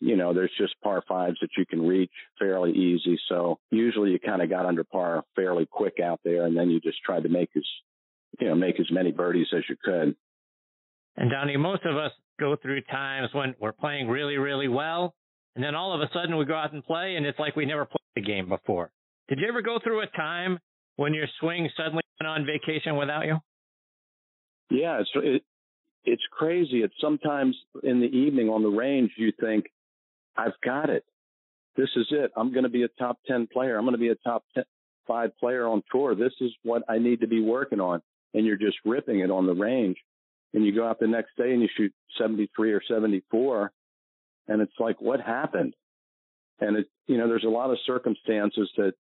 you know, there's just par fives that you can reach fairly easy. So usually you kind of got under par fairly quick out there and then you just tried to make as, you know, make as many birdies as you could. And Donnie, most of us go through times when we're playing really, really well. And then all of a sudden we go out and play and it's like we never played the game before. Did you ever go through a time when your swing suddenly went on vacation without you? Yeah, it's it, it's crazy. It's sometimes in the evening on the range you think, I've got it. This is it. I'm going to be a top 10 player. I'm going to be a top 10, five player on tour. This is what I need to be working on. And you're just ripping it on the range and you go out the next day and you shoot 73 or 74 and it's like what happened? And it you know there's a lot of circumstances that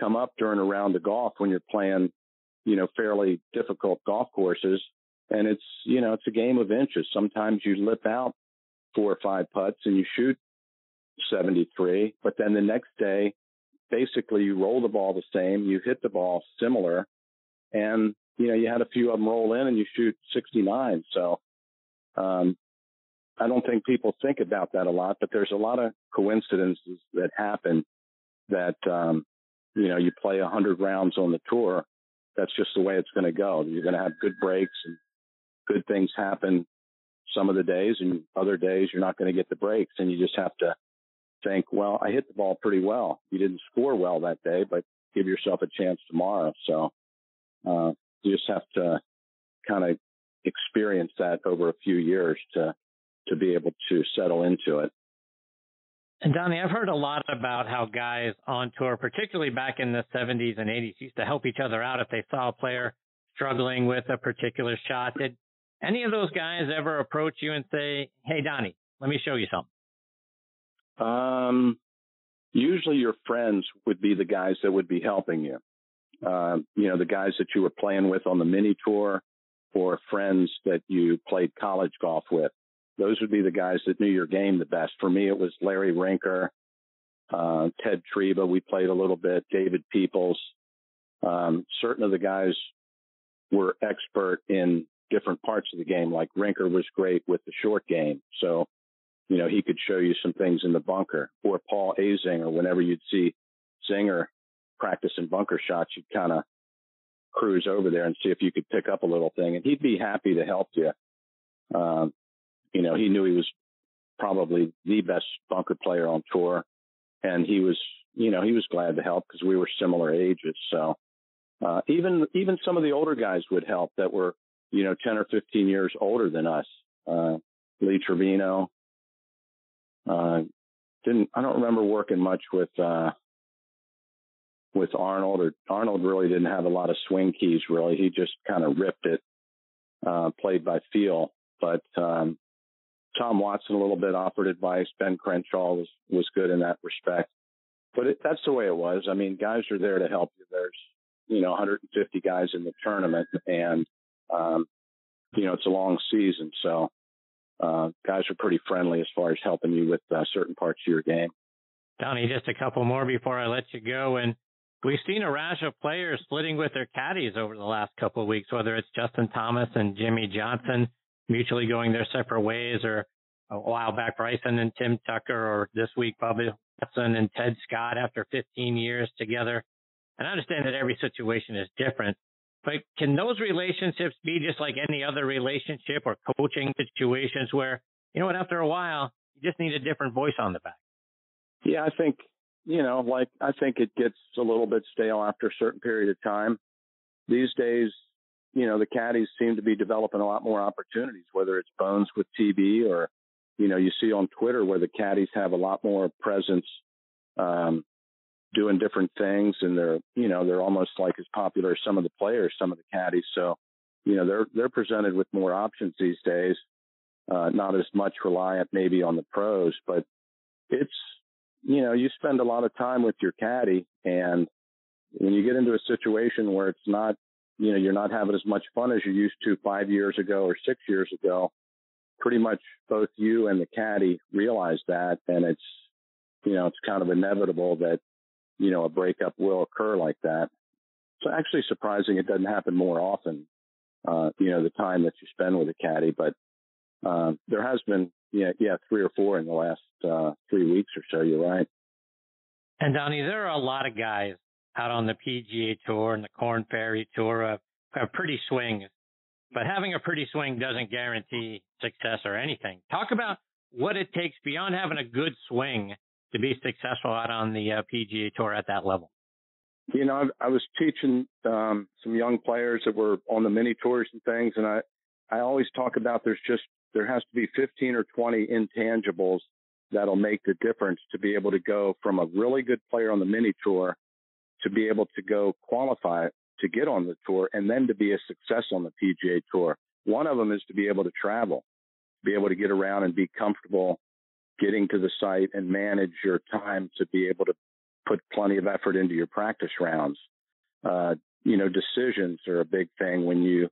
come up during a round of golf when you're playing you know fairly difficult golf courses and it's you know it's a game of inches. Sometimes you lip out four or five putts and you shoot 73 but then the next day basically you roll the ball the same you hit the ball similar and you know, you had a few of them roll in and you shoot 69. So, um, I don't think people think about that a lot, but there's a lot of coincidences that happen that, um, you know, you play a hundred rounds on the tour. That's just the way it's going to go. You're going to have good breaks and good things happen some of the days and other days you're not going to get the breaks and you just have to think, well, I hit the ball pretty well. You didn't score well that day, but give yourself a chance tomorrow. So uh, you just have to kind of experience that over a few years to to be able to settle into it. And Donnie, I've heard a lot about how guys on tour, particularly back in the 70s and 80s, used to help each other out if they saw a player struggling with a particular shot. Did any of those guys ever approach you and say, "Hey, Donnie, let me show you something"? Um, usually your friends would be the guys that would be helping you. Uh, you know, the guys that you were playing with on the mini tour or friends that you played college golf with. Those would be the guys that knew your game the best. For me, it was Larry Rinker, uh, Ted Tryba. We played a little bit, David Peoples. Um, certain of the guys were expert in different parts of the game. Like Rinker was great with the short game. So you know, he could show you some things in the bunker. Or Paul Azinger, whenever you'd see Zinger practicing bunker shots, you'd kind of cruise over there and see if you could pick up a little thing. And he'd be happy to help you. Um, you know, he knew he was probably the best bunker player on tour. And he was, you know, he was glad to help because we were similar ages. So, uh, even, even some of the older guys would help that were, you know, 10 or 15 years older than us. Uh, Lee Trevino, uh, didn't I don't remember working much with uh, with Arnold or Arnold really didn't have a lot of swing keys really. He just kind of ripped it, uh, played by feel. But um, Tom Watson a little bit offered advice. Ben Crenshaw was was good in that respect. But it, that's the way it was. I mean, guys are there to help you. There's you know 150 guys in the tournament, and um, you know it's a long season, so uh, guys are pretty friendly as far as helping you with uh, certain parts of your game. Donnie, just a couple more before I let you go. And we've seen a rash of players splitting with their caddies over the last couple of weeks, whether it's Justin Thomas and Jimmy Johnson mutually going their separate ways, or a while back Bryson and Tim Tucker, or this week Bubba Watson and Ted Scott after 15 years together. And I understand that every situation is different, but can those relationships be just like any other relationship or coaching situations where, you know what, after a while, you just need a different voice on the back? Yeah, I think, you know, like I think it gets a little bit stale after a certain period of time. These days, you know, the caddies seem to be developing a lot more opportunities, whether it's Bones with TV or, you know, you see on Twitter where the caddies have a lot more presence um, doing different things and they're you know they're almost like as popular as some of the players some of the caddies so you know they're they're presented with more options these days uh not as much reliant maybe on the pros but it's you know you spend a lot of time with your caddy and when you get into a situation where it's not you know you're not having as much fun as you used to 5 years ago or 6 years ago pretty much both you and the caddy realize that and it's you know it's kind of inevitable that you know, a breakup will occur like that. It's actually surprising it doesn't happen more often, uh, you know, the time that you spend with a caddy, but, uh, there has been, yeah, yeah, three or four in the last, uh, three weeks or so. You're right. And Donnie, there are a lot of guys out on the PGA Tour and the Korn Ferry Tour of, have pretty swings, but having a pretty swing doesn't guarantee success or anything. Talk about what it takes beyond having a good swing to be successful out on the uh, PGA Tour at that level? You know, I, I was teaching um, some young players that were on the mini tours and things, and I I always talk about there's just there has to be 15 or 20 intangibles that'll make the difference to be able to go from a really good player on the mini tour to be able to go qualify to get on the tour and then to be a success on the PGA tour. One of them is to be able to travel, be able to get around and be comfortable getting to the site and manage your time to be able to put plenty of effort into your practice rounds. Uh, you know, decisions are a big thing when you,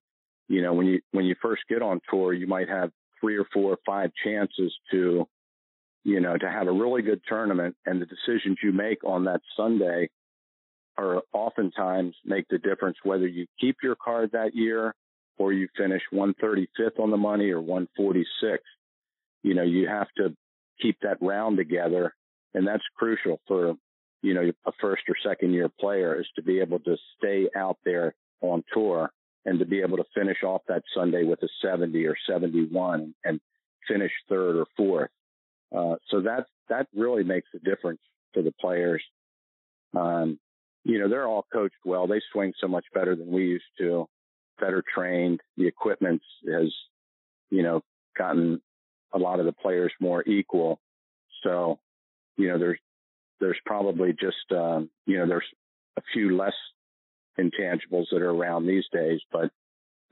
you know, when you, when you first get on tour, you might have three or four or five chances to, you know, to have a really good tournament and the decisions you make on that Sunday are oftentimes make the difference whether you keep your card that year or you finish 135th on the money or 146th. You know, you have to keep that round together. And that's crucial for, you know, a first or second year player is to be able to stay out there on tour and to be able to finish off that Sunday with a 70 or 71 and finish third or fourth. Uh, so that that really makes a difference to the players. Um, you know, they're all coached well. They swing so much better than we used to, better trained. The equipment has, you know, gotten a lot of the players more equal. So, you know, there's, there's probably just, um, you know, there's a few less intangibles that are around these days, but,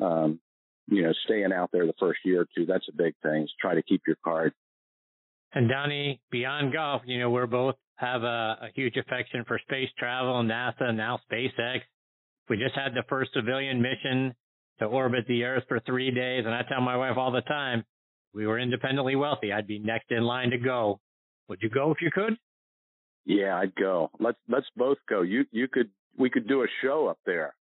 um, you know, staying out there the first year or two, that's a big thing. Is try to keep your card. And Donnie, beyond golf, you know, we're both have a, a huge affection for space travel, NASA, now SpaceX. We just had the first civilian mission to orbit the Earth for three days, and I tell my wife all the time, we were independently wealthy, I'd be next in line to go. Would you go if you could? Yeah, I'd go. Let's let's both go. You you could we could do a show up there.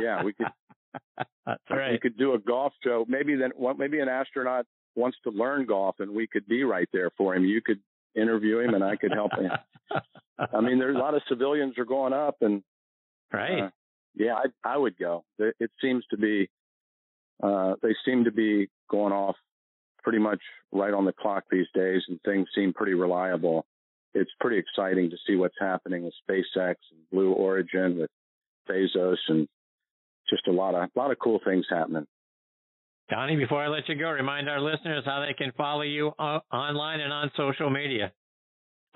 yeah, we could. That's right. We could do a golf show. Maybe then maybe an astronaut wants to learn golf, and we could be right there for him. You could interview him, and I could help him. I mean, there's a lot of civilians are going up, and right. Uh, yeah, I, I would go. It seems to be, uh, they seem to be going off pretty much right on the clock these days, and things seem pretty reliable. It's pretty exciting to see what's happening with SpaceX and Blue Origin with Bezos, and just a lot of a lot of cool things happening. Donnie, before I let you go, remind our listeners how they can follow you uh, online and on social media.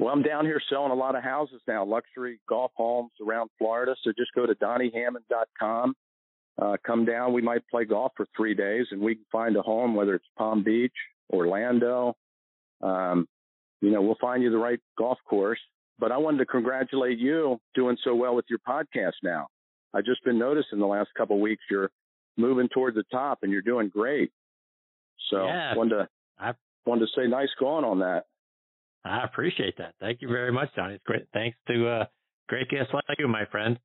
Well, I'm down here selling a lot of houses now, luxury golf homes around Florida. So just go to DonnieHammond.com. Uh, come down. We might play golf for three days and we can find a home, whether it's Palm Beach, Orlando. Um, you know, we'll find you the right golf course. But I wanted to congratulate you doing so well with your podcast now. I've just been noticing the last couple of weeks you're moving toward the top and you're doing great. So yeah, wanted to I wanted to say nice going on that. I appreciate that. Thank you very much, Donnie. It's great. Thanks to uh, great guests like you, my friend.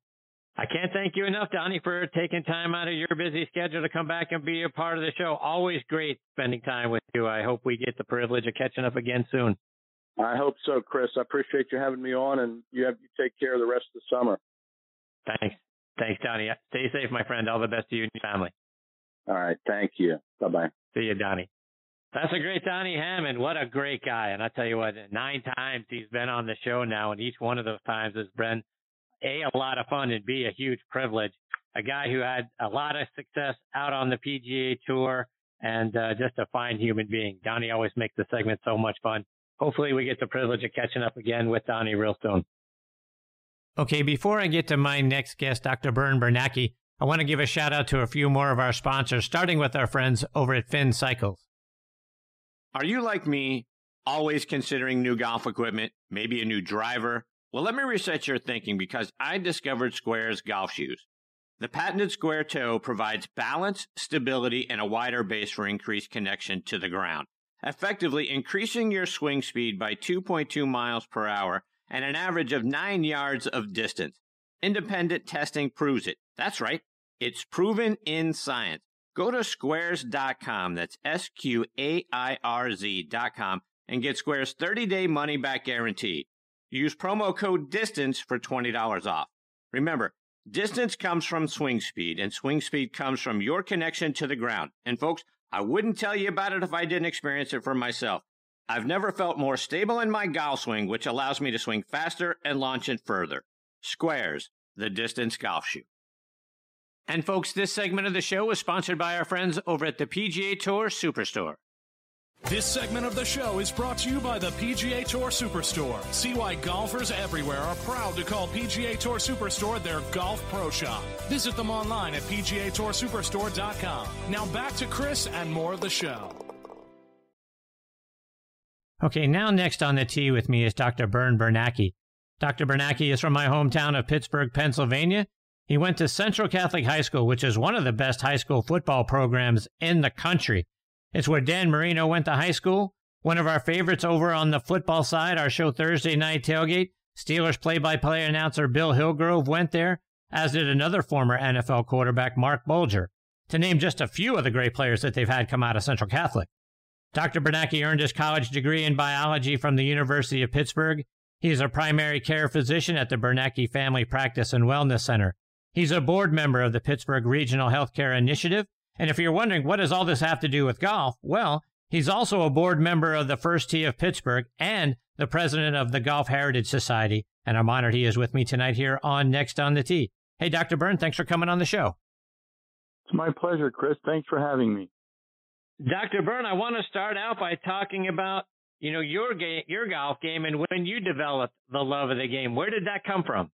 I can't thank you enough, Donnie, for taking time out of your busy schedule to come back and be a part of the show. Always great spending time with you. I hope we get the privilege of catching up again soon. I hope so, Chris. I appreciate you having me on, and you have you take care of the rest of the summer. Thanks. Thanks, Donnie. Stay safe, my friend. All the best to you and your family. All right. Thank you. Bye bye. See you, Donnie. That's a great Donnie Hammond. What a great guy. And I tell you what, nine times he's been on the show now, and each one of those times has been A, a lot of fun, and B, a huge privilege. A guy who had a lot of success out on the PGA Tour and uh, just a fine human being. Donnie always makes the segment so much fun. Hopefully, we get the privilege of catching up again with Donnie real soon. Okay, before I get to my next guest, Dr. Bern Bernacki, I want to give a shout out to a few more of our sponsors, starting with our friends over at Finn Cycles. Are you like me, always considering new golf equipment, maybe a new driver? Well, let me reset your thinking because I discovered Sqairz golf shoes. The patented square toe provides balance, stability, and a wider base for increased connection to the ground, effectively increasing your swing speed by 2.2 miles per hour and an average of 9 yards of distance. Independent testing proves it. That's right. It's proven in science. Go to sqairz.com. That's S Q A I R Z.com and get Sqairz's 30 day money back guarantee. Use promo code DISTANCE for $20 off. Remember, distance comes from swing speed, and swing speed comes from your connection to the ground. And folks, I wouldn't tell you about it if I didn't experience it for myself. I've never felt more stable in my golf swing, which allows me to swing faster and launch it further. Sqairz, the distance golf shoe. And folks, this segment of the show was sponsored by our friends over at the PGA Tour Superstore. This segment of the show is brought to you by the PGA Tour Superstore. See why golfers everywhere are proud to call PGA Tour Superstore their golf pro shop. Visit them online at PGATourSuperstore.com. Now back to Chris and more of the show. Okay, now next on the tee with me is Dr. Bern Bernacki. Dr. Bernacki is from my hometown of Pittsburgh, Pennsylvania. He went to Central Catholic High School, which is one of the best high school football programs in the country. It's where Dan Marino went to high school. One of our favorites over on the football side, our show Thursday Night Tailgate. Steelers play by play announcer Bill Hillgrove went there, as did another former NFL quarterback, Marc Bulger, to name just a few of the great players that they've had come out of Central Catholic. Dr. Bernacki earned his college degree in biology from the University of Pittsburgh. He is a primary care physician at the Bernacki Family Practice and Wellness Center. He's a board member of the Pittsburgh Regional Healthcare Initiative. And if you're wondering what does all this have to do with golf, well, He's also a board member of the First Tee of Pittsburgh and the president of the Golf Heritage Society. And I'm honored he is with me tonight here on Next on the Tee. Hey, Dr. Bern, thanks for coming on the show. It's my pleasure, Chris. Thanks for having me. Dr. Bern, I want to start out by talking about, you know, your game, your golf game and when you developed the love of the game. Where did that come from?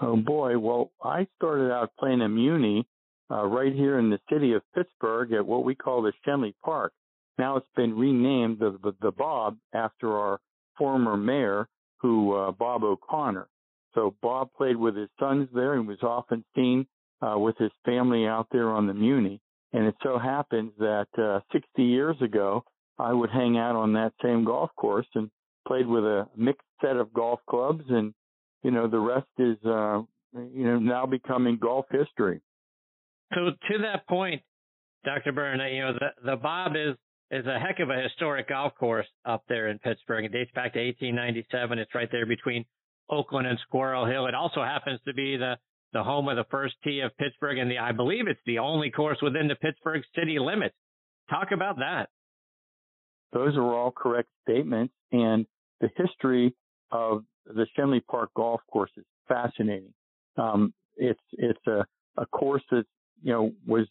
Oh boy, well, I started out playing a muni uh, right here in the city of Pittsburgh at what we call the Schenley Park. Now it's been renamed the, the, the Bob after our former mayor, who uh, Bob O'Connor. So Bob played with his sons there and was often seen uh, with his family out there on the Muni. And it so happens that uh, 60 years ago, I would hang out on that same golf course and played with a mixed set of golf clubs. And, you know, the rest is, uh, you know, now becoming golf history. So to that point, Dr. Bern, you know, the, the Bob is is a heck of a historic golf course up there in Pittsburgh. It dates back to 1897. It's right there between Oakland and Squirrel Hill. It also happens to be the the home of the first tee of Pittsburgh, and the I believe it's the only course within the Pittsburgh city limits. Talk about that. Those are all correct statements, and the history of the Schenley Park Golf Course is fascinating. Um, it's it's a, a course that you know was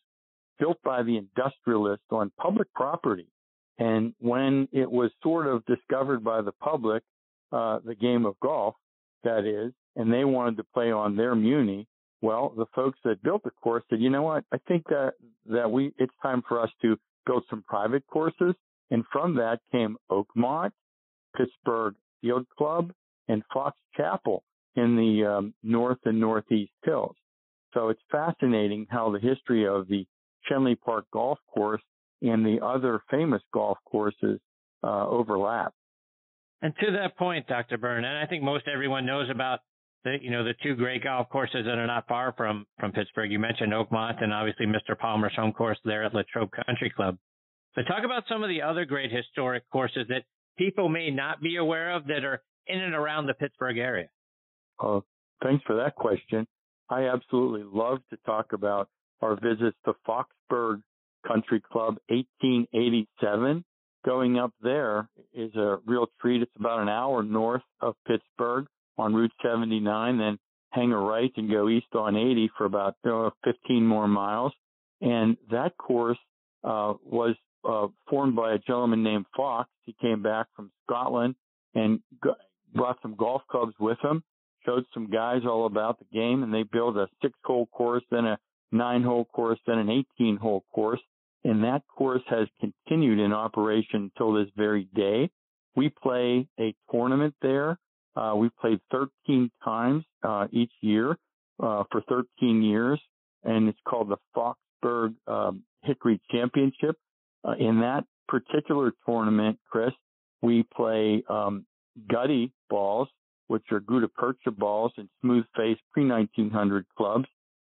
built by the industrialists on public property. And when it was sort of discovered by the public, uh, the game of golf, that is, and they wanted to play on their muni, well, the folks that built the course said, you know what? I think that, that we, it's time for us to build some private courses. And from that came Oakmont, Pittsburgh Field Club, and Fox Chapel in the um, north and northeast hills. So it's fascinating how the history of the Schenley Park Golf Course and the other famous golf courses uh, overlap. And to that point, Dr. Bern, and I think most everyone knows about the you know the two great golf courses that are not far from from Pittsburgh. You mentioned Oakmont and obviously Mr. Palmer's home course there at Latrobe Country Club. But talk about some of the other great historic courses that people may not be aware of that are in and around the Pittsburgh area. Uh, thanks for that question. I absolutely love to talk about our visits to Foxburg Country Club 1887. Going up there is a real treat. It's about an hour north of Pittsburgh on Route 79, then hang a right and go east on 80 for about uh, 15 more miles. And that course uh, was uh, formed by a gentleman named Fox. He came back from Scotland and brought some golf clubs with him, showed some guys all about the game, and they built a six hole course, then a nine hole course, then an 18 hole course. And that course has continued in operation until this very day. We play a tournament there. Uh, we've played 13 times uh, each year uh, for 13 years, and it's called the Foxburg um, Hickory Championship. Uh, in that particular tournament, Chris, we play um, gutty balls, which are gutta percha balls and smooth face pre 1900 clubs.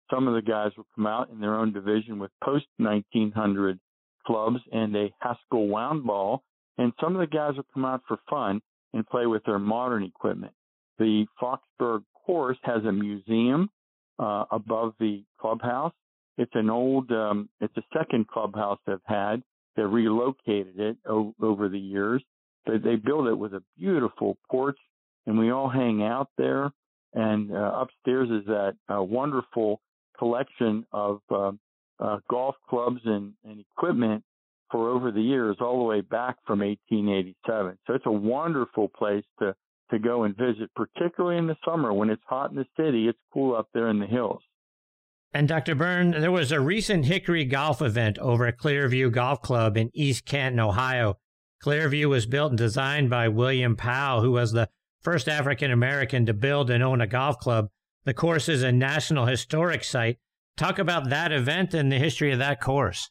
Some of the guys will come out in their own division with post 1900 clubs and a Haskell wound ball. And some of the guys will come out for fun and play with their modern equipment. The Foxburg course has a museum uh, above the clubhouse. It's an old, um, it's a second clubhouse they've had. They relocated it o- over the years. They, they built it with a beautiful porch, and we all hang out there. And uh, upstairs is that uh, wonderful collection of uh, uh, golf clubs and, and equipment for over the years, all the way back from 1887. So it's a wonderful place to to go and visit, particularly in the summer when it's hot in the city. It's cool up there in the hills. And Dr. Bern, there was a recent Hickory golf event over at Clearview Golf Club in East Canton, Ohio. Clearview was built and designed by William Powell, who was the first African American to build and own a golf club. The course is a National Historic Site. Talk about that event and the history of that course.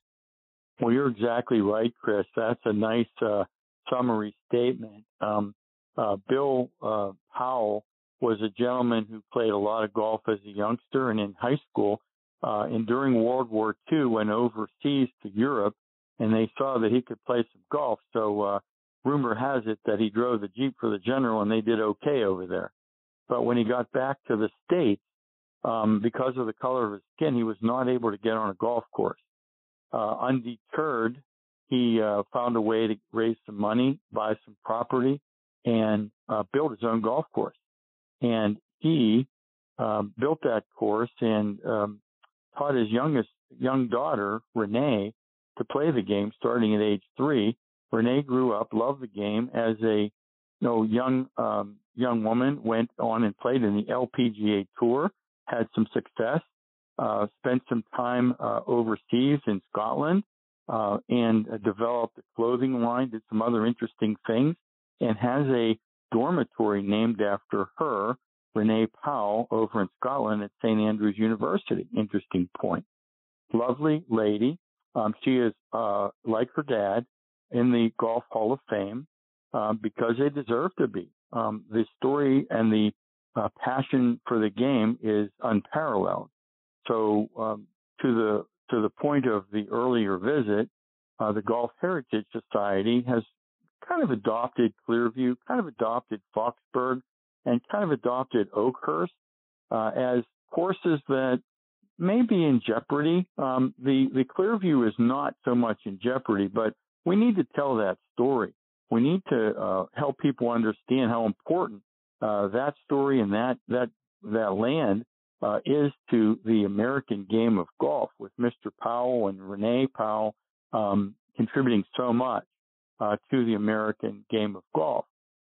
Well, you're exactly right, Chris. That's a nice uh, summary statement. Um, uh, Bill uh, Powell was a gentleman who played a lot of golf as a youngster and in high school. Uh, and during World War II, went overseas to Europe, and they saw that he could play some golf. So uh, rumor has it that he drove the Jeep for the general, and they did okay over there. But when he got back to the States, um, because of the color of his skin, he was not able to get on a golf course. Uh, undeterred, he uh, found a way to raise some money, buy some property, and uh, build his own golf course. And he um, built that course and um, taught his youngest young daughter Renee to play the game starting at age three. Renee grew up, loved the game as a you know young um, young woman. Went on and played in the LPGA Tour, had some success. Uh, spent some time uh, overseas in Scotland uh, and developed a clothing line. Did some other interesting things, and has a dormitory named after her, Renee Powell, over in Scotland at St Andrews University. Interesting point. Lovely lady. Um, she is uh, like her dad in the Golf Hall of Fame uh, because they deserve to be. Um, the story and the uh, passion for the game is unparalleled. So um, to the to the point of the earlier visit, uh, the Golf Heritage Society has kind of adopted Clearview, kind of adopted Foxburg, and kind of adopted Oakhurst uh, as courses that may be in jeopardy. Um, the the Clearview is not so much in jeopardy, but we need to tell that story. We need to uh, help people understand how important uh, that story and that that that land uh, is to the American game of golf, with Mr. Powell and Renee Powell um, contributing so much uh, to the American game of golf.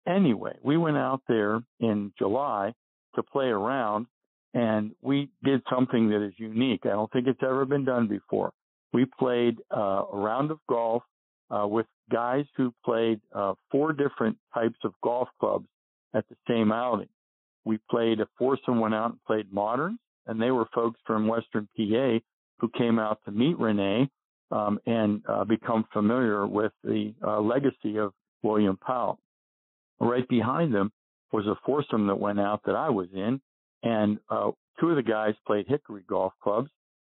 Anyway, we went out there in July to play around and we did something that is unique. I don't think it's ever been done before. We played uh, a round of golf uh, with guys who played uh, four different types of golf clubs at the same outing. We played a foursome went out and played moderns, and they were folks from Western PA who came out to meet Renee um, and uh, become familiar with the uh, legacy of William Powell. Right behind them was a foursome that went out that I was in, and uh, two of the guys played Hickory golf clubs,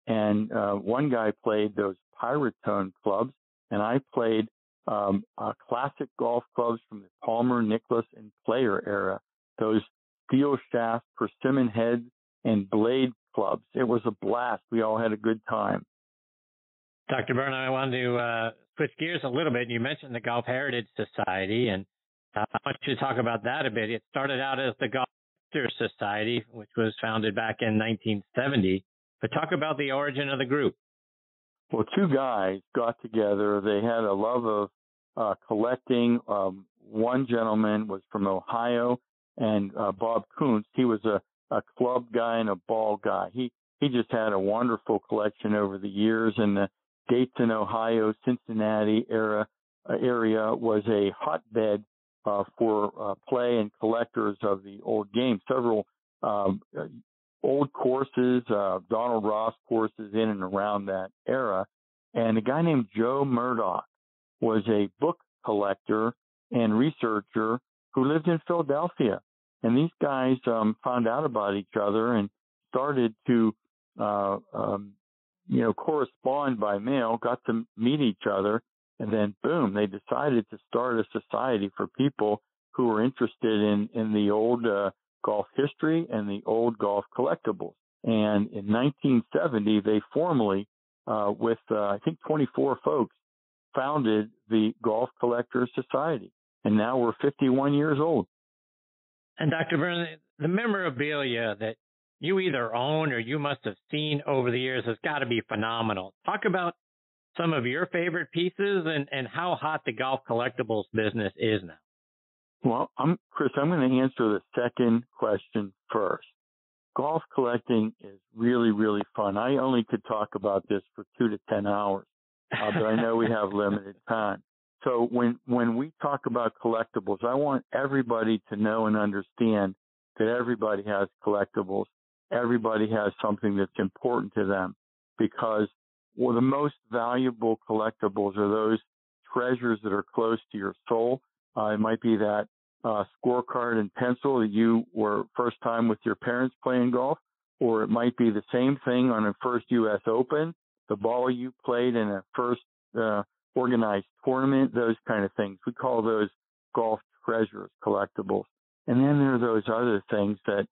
and uh, one guy played those Pyratone clubs, and I played um, uh, classic golf clubs from the Palmer, Nicklaus, and Player era. Those steel shaft, persimmon head, and blade clubs. It was a blast. We all had a good time. Dr. Bern, I wanted to uh, switch gears a little bit. You mentioned the Golf Heritage Society, and uh, I want you to talk about that a bit. It started out as the Golf Society, which was founded back in 1970. But talk about the origin of the group. Well, two guys got together. They had a love of uh, collecting. Um, one gentleman was from Ohio, and uh, Bob Kuntz. He was a, a club guy and a ball guy. He he just had a wonderful collection over the years. And the Dayton, Ohio, Cincinnati era uh, area was a hotbed uh, for uh, play and collectors of the old game. Several um, uh, old courses, uh, Donald Ross courses in and around that era. And a guy named Joe Murdoch was a book collector and researcher who lived in Philadelphia. And these guys um, found out about each other and started to, uh, um, you know, correspond by mail, got to meet each other, and then boom, they decided to start a society for people who were interested in, in the old uh, golf history and the old golf collectibles. And in 1970, they formally, uh, with uh, I think 24 folks, founded the Golf Collectors Society. And now we're 51 years old. And Dr. Bern, the memorabilia that you either own or you must have seen over the years has got to be phenomenal. Talk about some of your favorite pieces and, and how hot the golf collectibles business is now. Well, I'm Chris. I'm going to answer the second question first. Golf collecting is really, really fun. I only could talk about this for two to ten hours, uh, but I know we have limited time. So when when we talk about collectibles, I want everybody to know and understand that everybody has collectibles. Everybody has something that's important to them because well, the most valuable collectibles are those treasures that are close to your soul. Uh, it might be that uh, scorecard and pencil that you were first time with your parents playing golf, or it might be the same thing on a first U.S. Open, the ball you played in a first uh, organized tournament, those kind of things. We call those golf treasures, collectibles. And then there are those other things that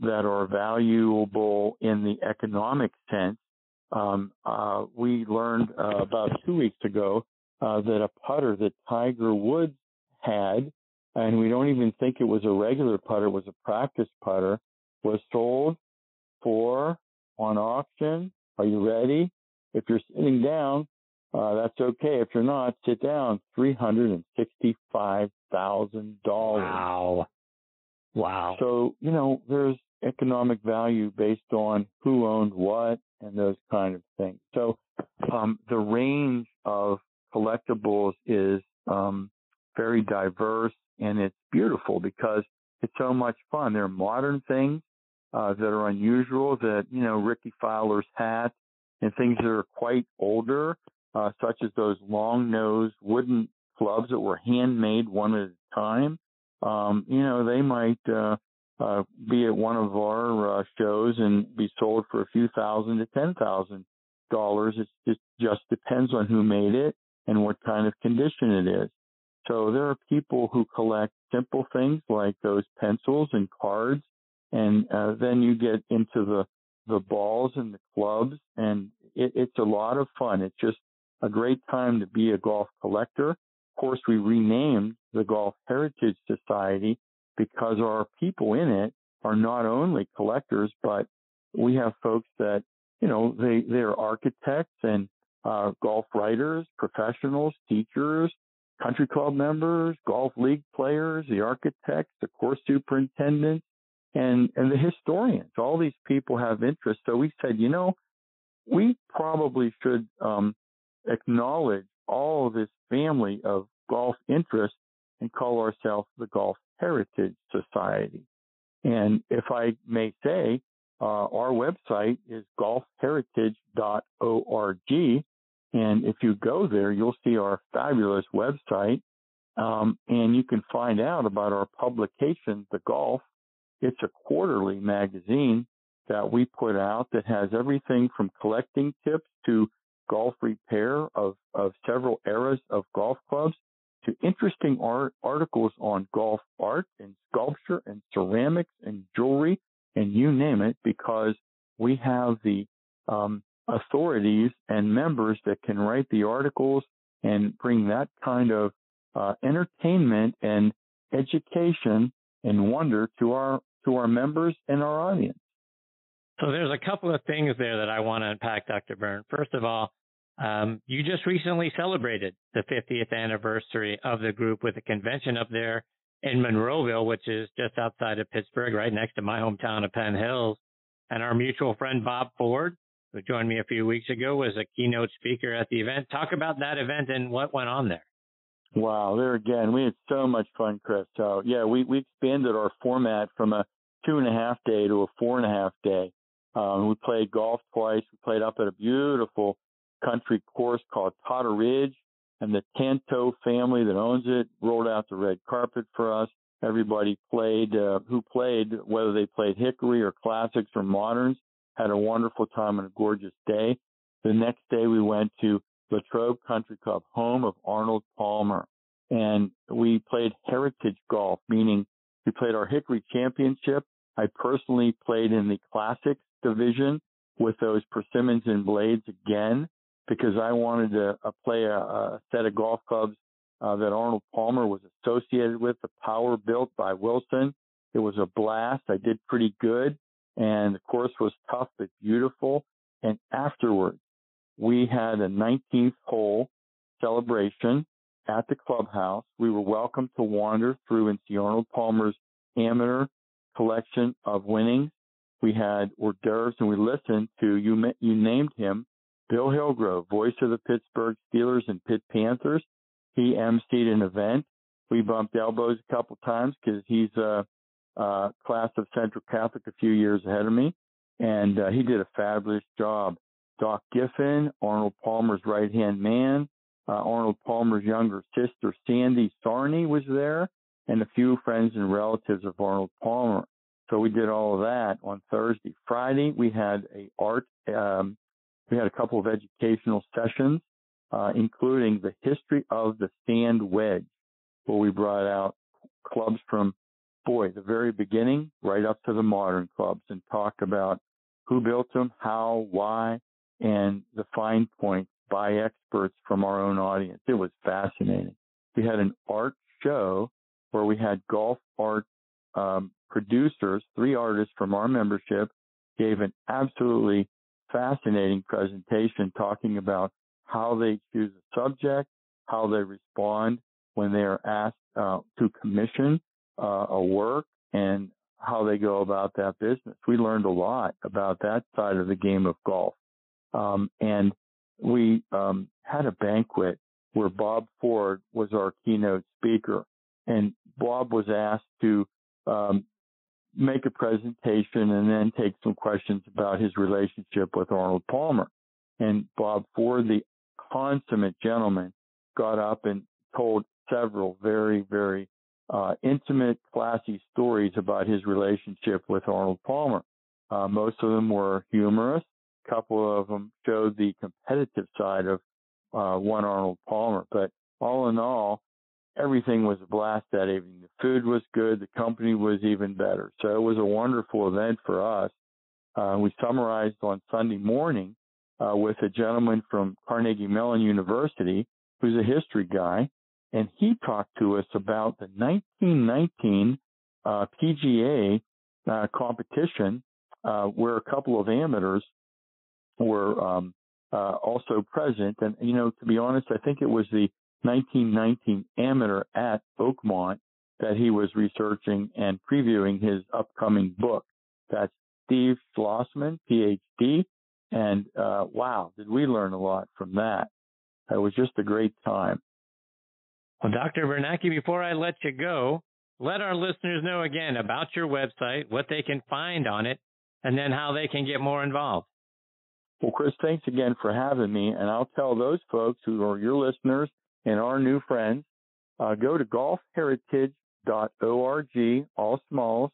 that are valuable in the economic sense um, uh, we learned uh, about two weeks ago uh, that a putter that Tiger Woods had, and we don't even think it was a regular putter, it was a practice putter, was sold for on auction. Are you ready? If you're sitting down, uh, that's okay. If you're not, sit down. Three hundred and sixty-five thousand dollars. Wow. Wow. So you know, there's economic value based on who owned what and those kind of things. So um, the range of collectibles is um, very diverse and it's beautiful because it's so much fun. There are modern things uh, that are unusual that, you know, Rickie Fowler's hat and things that are quite older, uh, such as those long nosed wooden clubs that were handmade one at a time. Um, you know, they might, uh, uh, be at one of our uh, shows and be sold for a few thousand to ten thousand dollars. It just depends on who made it and what kind of condition it is. So there are people who collect simple things like those pencils and cards, and uh, then you get into the the balls and the clubs, and it, it's a lot of fun. It's just a great time to be a golf collector. Of course, we renamed the Golf Heritage Society because our people in it are not only collectors, but we have folks that you know they they're architects and uh, golf writers, professionals, teachers, country club members, golf league players, the architects, the course superintendents, and, and the historians. All these people have interest. So we said, you know, we probably should um, acknowledge all this family of golf interest and call ourselves the Golf Heritage Society. And if I may say, uh, our website is golfheritage.org. And if you go there, you'll see our fabulous website. Um, and you can find out about our publication, The Golf. It's a quarterly magazine that we put out that has everything from collecting tips to golf repair of, of several eras of golf clubs to interesting art articles on golf art and sculpture and ceramics and jewelry and you name it because we have the um, authorities and members that can write the articles and bring that kind of uh, entertainment and education and wonder to our to our members and our audience. So there's a couple of things there that I want to unpack, Dr. Bern. First of all, um, you just recently celebrated the 50th anniversary of the group with a convention up there in Monroeville, which is just outside of Pittsburgh, right next to my hometown of Penn Hills. And our mutual friend Bob Ford who joined me a few weeks ago, was a keynote speaker at the event. Talk about that event and what went on there. Wow, there again, we had so much fun, Chris. So yeah, we we expanded our format from a two and a half day to a four and a half day. Um, we played golf twice. We played up at a beautiful country course called Potter Ridge, and the Tanto family that owns it rolled out the red carpet for us. Everybody played uh, who played, whether they played Hickory or classics or moderns had a wonderful time on a gorgeous day. The next day we went to Latrobe Country Club, home of Arnold Palmer. And we played heritage golf, meaning we played our Hickory Championship. I personally played in the classics division with those persimmons and blades again because I wanted to uh, play a, a, set of golf clubs uh, that Arnold Palmer was associated with, the power built by Wilson. It was a blast. I did pretty good and the course was tough but beautiful. And afterwards, we had a 19th hole celebration at the clubhouse. We were welcome to wander through and see Arnold Palmer's amateur collection of winnings. We had hors d'oeuvres and we listened to you. You named him Bill Hillgrove, voice of the Pittsburgh Steelers and Pitt Panthers. He emceed an event. We bumped elbows a couple times because he's uh, uh, class of Central Catholic a few years ahead of me, and uh, he did a fabulous job. Doc Giffin, Arnold Palmer's right hand man, uh, Arnold Palmer's younger sister Sandy Sarney was there, and a few friends and relatives of Arnold Palmer. So we did all of that on Thursday. Friday we had a art. Um, we had a couple of educational sessions, uh, including the history of the sand wedge, where we brought out clubs from boy, the very beginning, right up to the modern clubs, and talk about who built them, how, why, and the fine points by experts from our own audience. It was fascinating. We had an art show where we had golf art um, producers, three artists from our membership, gave an absolutely fascinating presentation talking about how they choose a subject, how they respond when they are asked uh, to commission uh, a work, and how they go about that business. We learned a lot about that side of the game of golf. Um, and we um, had a banquet where Bob Ford was our keynote speaker. And Bob was asked to um, make a presentation and then take some questions about his relationship with Arnold Palmer. And Bob Ford, the consummate gentleman, got up and told several very, very uh, intimate, classy stories about his relationship with Arnold Palmer. Uh, most of them were humorous. A couple of them showed the competitive side of uh, one Arnold Palmer. But all in all, everything was a blast that evening. The food was good. The company was even better. So it was a wonderful event for us. Uh, we summarized on Sunday morning uh, with a gentleman from Carnegie Mellon University who's a history guy, and he talked to us about the 1919 uh, PGA uh, competition uh, where a couple of amateurs were um, uh, also present. And you know, to be honest, I think it was the 1919 amateur at Oakmont that he was researching and previewing his upcoming book. That's Steve Schlossman, PhD. And uh, wow, did we learn a lot from that? It was just a great time. Well, Dr. Bernacki, before I let you go, let our listeners know again about your website, what they can find on it, and then how they can get more involved. Well, Chris, thanks again for having me. And I'll tell those folks who are your listeners and our new friends, uh, go to golfheritage.org, all smalls,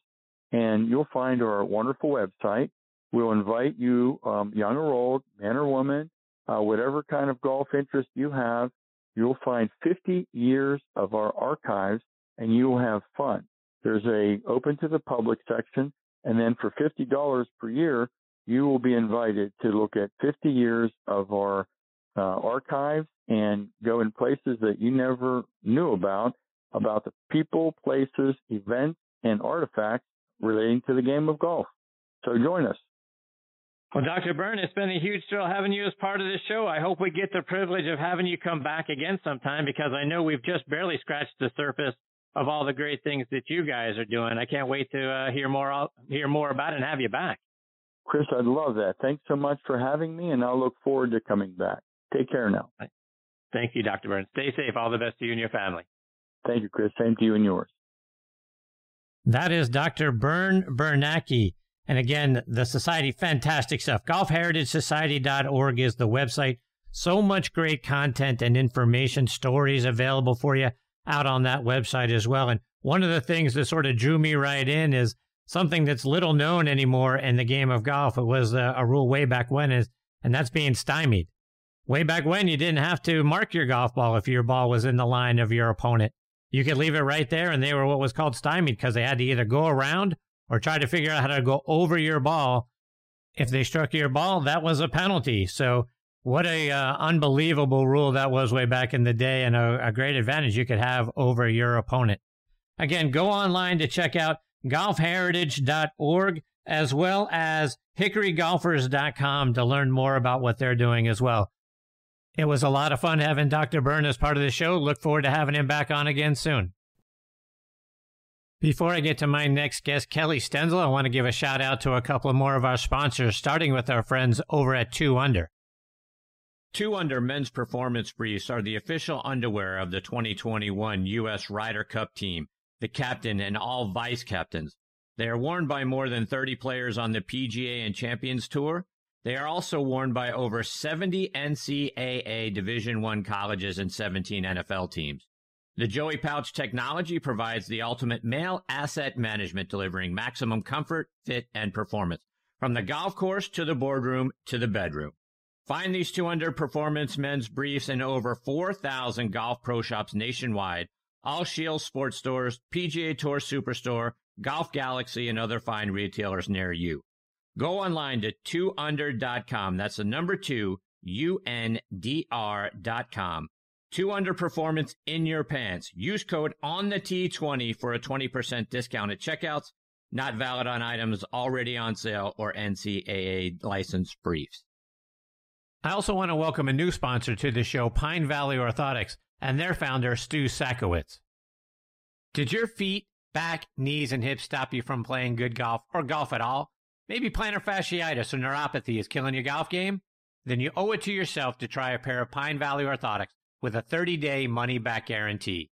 and you'll find our wonderful website. We'll invite you, um, young or old, man or woman, uh, whatever kind of golf interest you have, you'll find 50 years of our archives and you'll have fun. There's a open to the public section. And then for $50 per year, you will be invited to look at 50 years of our uh, archives and go in places that you never knew about, about the people, places, events, and artifacts relating to the game of golf. So join us. Well, Dr. Bern, it's been a huge thrill having you as part of this show. I hope we get the privilege of having you come back again sometime because I know we've just barely scratched the surface of all the great things that you guys are doing. I can't wait to uh, hear more hear more about it and have you back. Chris, I'd love that. Thanks so much for having me, and I'll look forward to coming back. Take care now. Thank you, Dr. Burns. Stay safe. All the best to you and your family. Thank you, Chris. Same to you and yours. That is Dr. Bern Bernacki. And again, the society, fantastic stuff. GolfHeritageSociety.org is the website. So much great content and information, stories available for you out on that website as well. And one of the things that sort of drew me right in is something that's little known anymore in the game of golf. It was a, a rule way back when, is, and that's being stymied. Way back when, you didn't have to mark your golf ball if your ball was in the line of your opponent. You could leave it right there, and they were what was called stymied because they had to either go around or try to figure out how to go over your ball. If they struck your ball, that was a penalty. So, what a uh, unbelievable rule that was way back in the day, and a, a great advantage you could have over your opponent. Again, go online to check out golfheritage.org as well as hickorygolfers.com to learn more about what they're doing as well. It was a lot of fun having Dr. Bern as part of the show. Look forward to having him back on again soon. Before I get to my next guest, Kellie Stenzel, I want to give a shout out to a couple more of our sponsors, starting with our friends over at 2UNDR. 2 Under men's performance briefs are the official underwear of the 2021 U.S. Ryder Cup team, the captain and all vice captains. They are worn by more than 30 players on the PGA and Champions Tour they are also worn by over 70 NCAA Division I colleges and 17 NFL teams. The Joey Pouch technology provides the ultimate male asset management, delivering maximum comfort, fit, and performance from the golf course to the boardroom to the bedroom. Find these 200 performance men's briefs in over 4,000 golf pro shops nationwide, all Scheels sports stores, PGA Tour Superstore, Golf Galaxy, and other fine retailers near you. Go online to 2undr.com. That's the number two, U-N-D-R dot com. Two underperformance in your pants. Use code on the T20 for a 20% discount at checkouts. Not valid on items already on sale or NCAA licensed briefs. I also want to welcome a new sponsor to the show, Pine Valley Orthotics, and their founder, Stu Sakowitz. Did your feet, back, knees, and hips stop you from playing good golf or golf at all? Maybe plantar fasciitis or neuropathy is killing your golf game? Then you owe it to yourself to try a pair of Pine Valley Orthotics with a 30 day money back guarantee.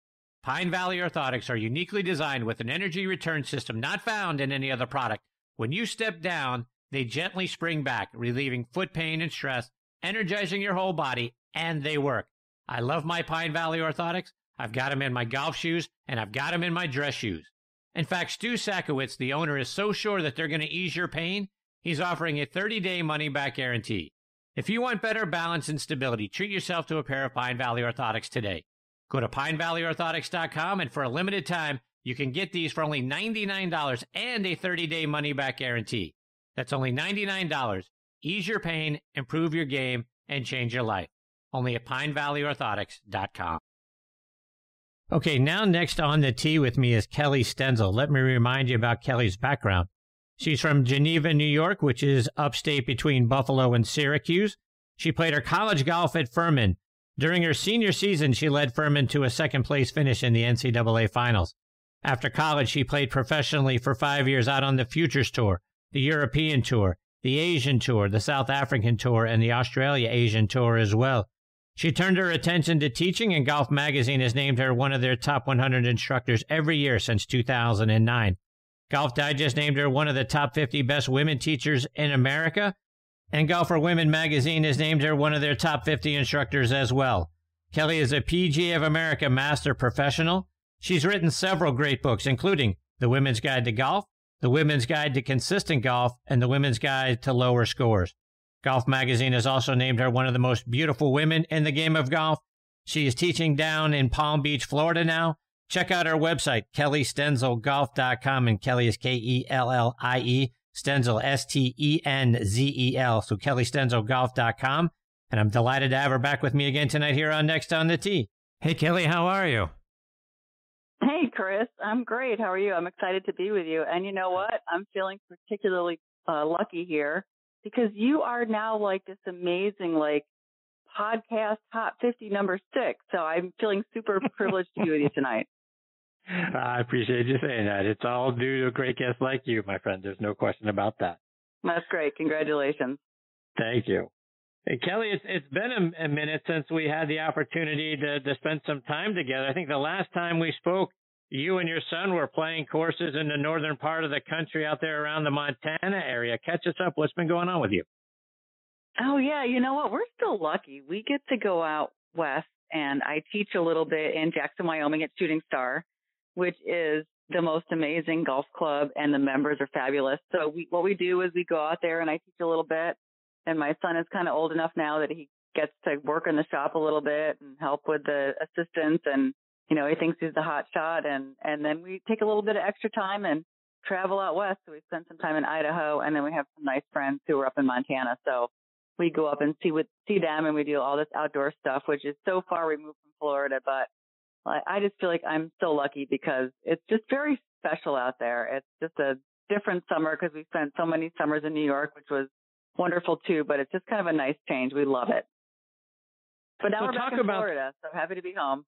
Pine Valley Orthotics are uniquely designed with an energy return system not found in any other product. When you step down, they gently spring back, relieving foot pain and stress, energizing your whole body, and they work. I love my Pine Valley Orthotics. I've got them in my golf shoes, and I've got them in my dress shoes. In fact, Stu Sakowitz, the owner, is so sure that they're going to ease your pain, he's offering a 30 day money back guarantee. If you want better balance and stability, treat yourself to a pair of Pine Valley Orthotics today. Go to pinevalleyorthotics.com and for a limited time, you can get these for only $99 and a 30 day money back guarantee. That's only $99. Ease your pain, improve your game, and change your life. Only at pinevalleyorthotics.com. Okay, now next on the tee with me is Kellie Stenzel. Let me remind you about Kellie's background. She's from Geneva, New York, which is upstate between Buffalo and Syracuse. She played her college golf at Furman. During her senior season, she led Furman to a second place finish in the NCAA finals. After college, she played professionally for five years out on the Futures Tour, the European Tour, the Asian Tour, the South African Tour, and the Australasian Tour as well. She turned her attention to teaching, and Golf Magazine has named her one of their top 100 instructors every year since 2009. Golf Digest named her one of the top 50 best women teachers in America, and Golf for Women magazine has named her one of their top 50 instructors as well. Kellie is a PGA of America Master Professional. She's written several great books, including The Women's Guide to Golf, The Women's Guide to Consistent Golf, and The Women's Guide to Lower Scores. Golf Magazine has also named her one of the most beautiful women in the game of golf. She is teaching down in Palm Beach, Florida now, Check out our website, kelliestenzelgolf.com, and Kellie is K E L L I E, Stenzel, S T E N Z E L. So kelliestenzelgolf.com. And I'm delighted to have her back with me again tonight here on Next on the Tee. Hey, Kellie, how are you? Hey, Chris. I'm great. How are you? I'm excited to be with you. And you know what? I'm feeling particularly uh, lucky here because you are now like this amazing, like, podcast top 50 number six. So I'm feeling super privileged to be with you tonight. I appreciate you saying that. It's all due to a great guest like you, my friend. There's no question about that. That's great. Congratulations. Thank you. Hey, Kellie, it's, it's been a, a minute since we had the opportunity to, to spend some time together. I think the last time we spoke, you and your son were playing courses in the northern part of the country out there around the Montana area. Catch us up. What's been going on with you? Oh, yeah. You know what? We're still lucky. We get to go out west, and I teach a little bit in Jackson, Wyoming at Shooting Star which is the most amazing golf club and the members are fabulous. So we, what we do is we go out there and I teach a little bit and my son is kind of old enough now that he gets to work in the shop a little bit and help with the assistants and you know he thinks he's the hot shot and and then we take a little bit of extra time and travel out west so we spend some time in Idaho and then we have some nice friends who are up in Montana so we go up and see with see them and we do all this outdoor stuff which is so far removed from Florida but I just feel like I'm so lucky because it's just very special out there. It's just a different summer because we spent so many summers in New York, which was wonderful too, but it's just kind of a nice change. We love it. But now so we're back in about, Florida, so happy to be home.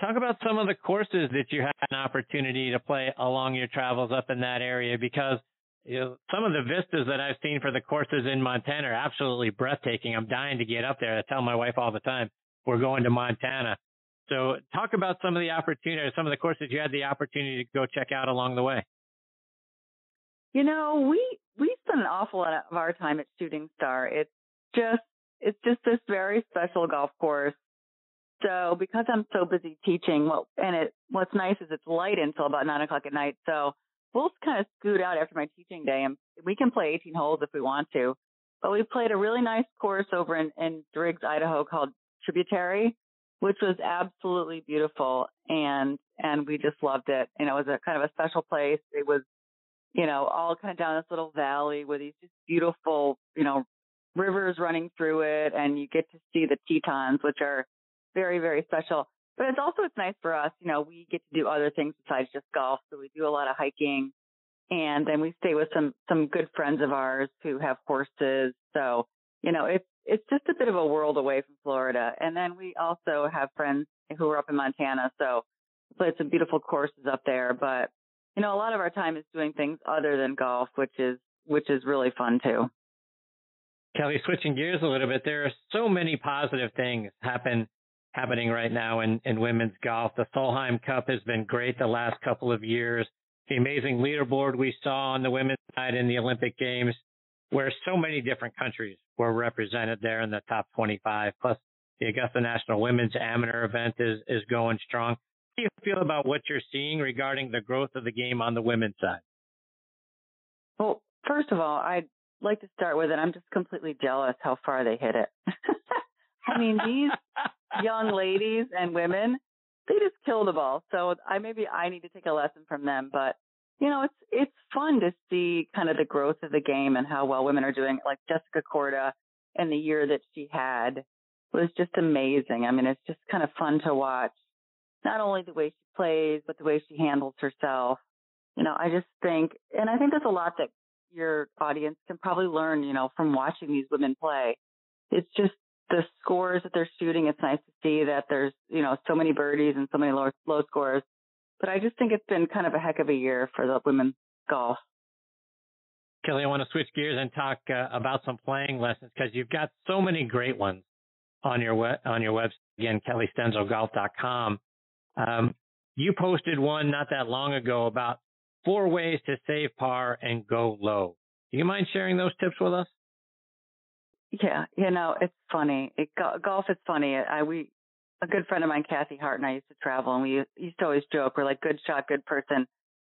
Talk about some of the courses that you had an opportunity to play along your travels up in that area because you know, some of the vistas that I've seen for the courses in Montana are absolutely breathtaking. I'm dying to get up there. I tell my wife all the time, we're going to Montana. So talk about some of the opportunities, some of the courses you had the opportunity to go check out along the way. You know, we we spend an awful lot of our time at Shooting Star. It's just it's just this very special golf course. So because I'm so busy teaching, well, and it what's nice is it's light until about nine o'clock at night. So we'll kind of scoot out after my teaching day, and we can play 18 holes if we want to. But we played a really nice course over in, in Driggs, Idaho called Tributary which was absolutely beautiful and and we just loved it. Know, it was a kind of a special place. It was, you know, all kind of down this little valley with these just beautiful, you know, rivers running through it and you get to see the Tetons, which are very, very special. But it's also, it's nice for us, you know, we get to do other things besides just golf. So we do a lot of hiking and then we stay with some, some good friends of ours who have horses. So, you know, it's, it's just a bit of a world away from Florida. And then we also have friends who are up in Montana. So played some beautiful courses up there, but you know, a lot of our time is doing things other than golf, which is, which is really fun too. Kellie, switching gears a little bit, there are so many positive things happen happening right now in, in women's golf. The Solheim Cup has been great the last couple of years. The amazing leaderboard we saw on the women's side in the Olympic Games, where so many different countries were represented there in the top 25. Plus, the Augusta National Women's Amateur event is, is going strong. How do you feel about what you're seeing regarding the growth of the game on the women's side? Well, first of all, I'd like to start with it. I'm just completely jealous how far they hit it. I mean, these young ladies and women, they just kill the ball. So I maybe I need to take a lesson from them, but you know, it's it's fun to see kind of the growth of the game and how well women are doing. Like Jessica Korda and the year that she had was just amazing. I mean, it's just kind of fun to watch. Not only the way she plays, but the way she handles herself. You know, I just think, and I think there's a lot that your audience can probably learn, you know, from watching these women play. It's just the scores that they're shooting. It's nice to see that there's, you know, so many birdies and so many low, low scores. But I just think it's been kind of a heck of a year for the women's golf. Kellie, I want to switch gears and talk uh, about some playing lessons because you've got so many great ones on your web, on your website. Again, kelliestenzelgolf.com. Um, you posted one not that long ago about four ways to save par and go low. Do you mind sharing those tips with us? Yeah, you know, it's funny. It, golf is funny. I we a good friend of mine, Kathy Hart, and I used to travel, and we used to always joke, we're like good shot, good person,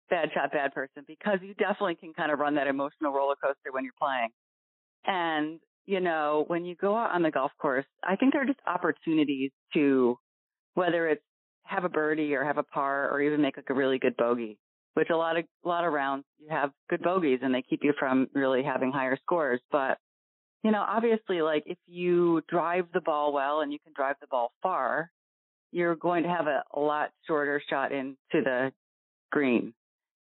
bad shot, bad person, because you definitely can kind of run that emotional roller coaster when you're playing. And you know, when you go out on the golf course, I think there are just opportunities to, whether it's have a birdie or have a par or even make like a really good bogey, which a lot of, a lot of rounds you have good bogeys and they keep you from really having higher scores. But you know, obviously, like if you drive the ball well and you can drive the ball far, you're going to have a, a lot shorter shot into the green.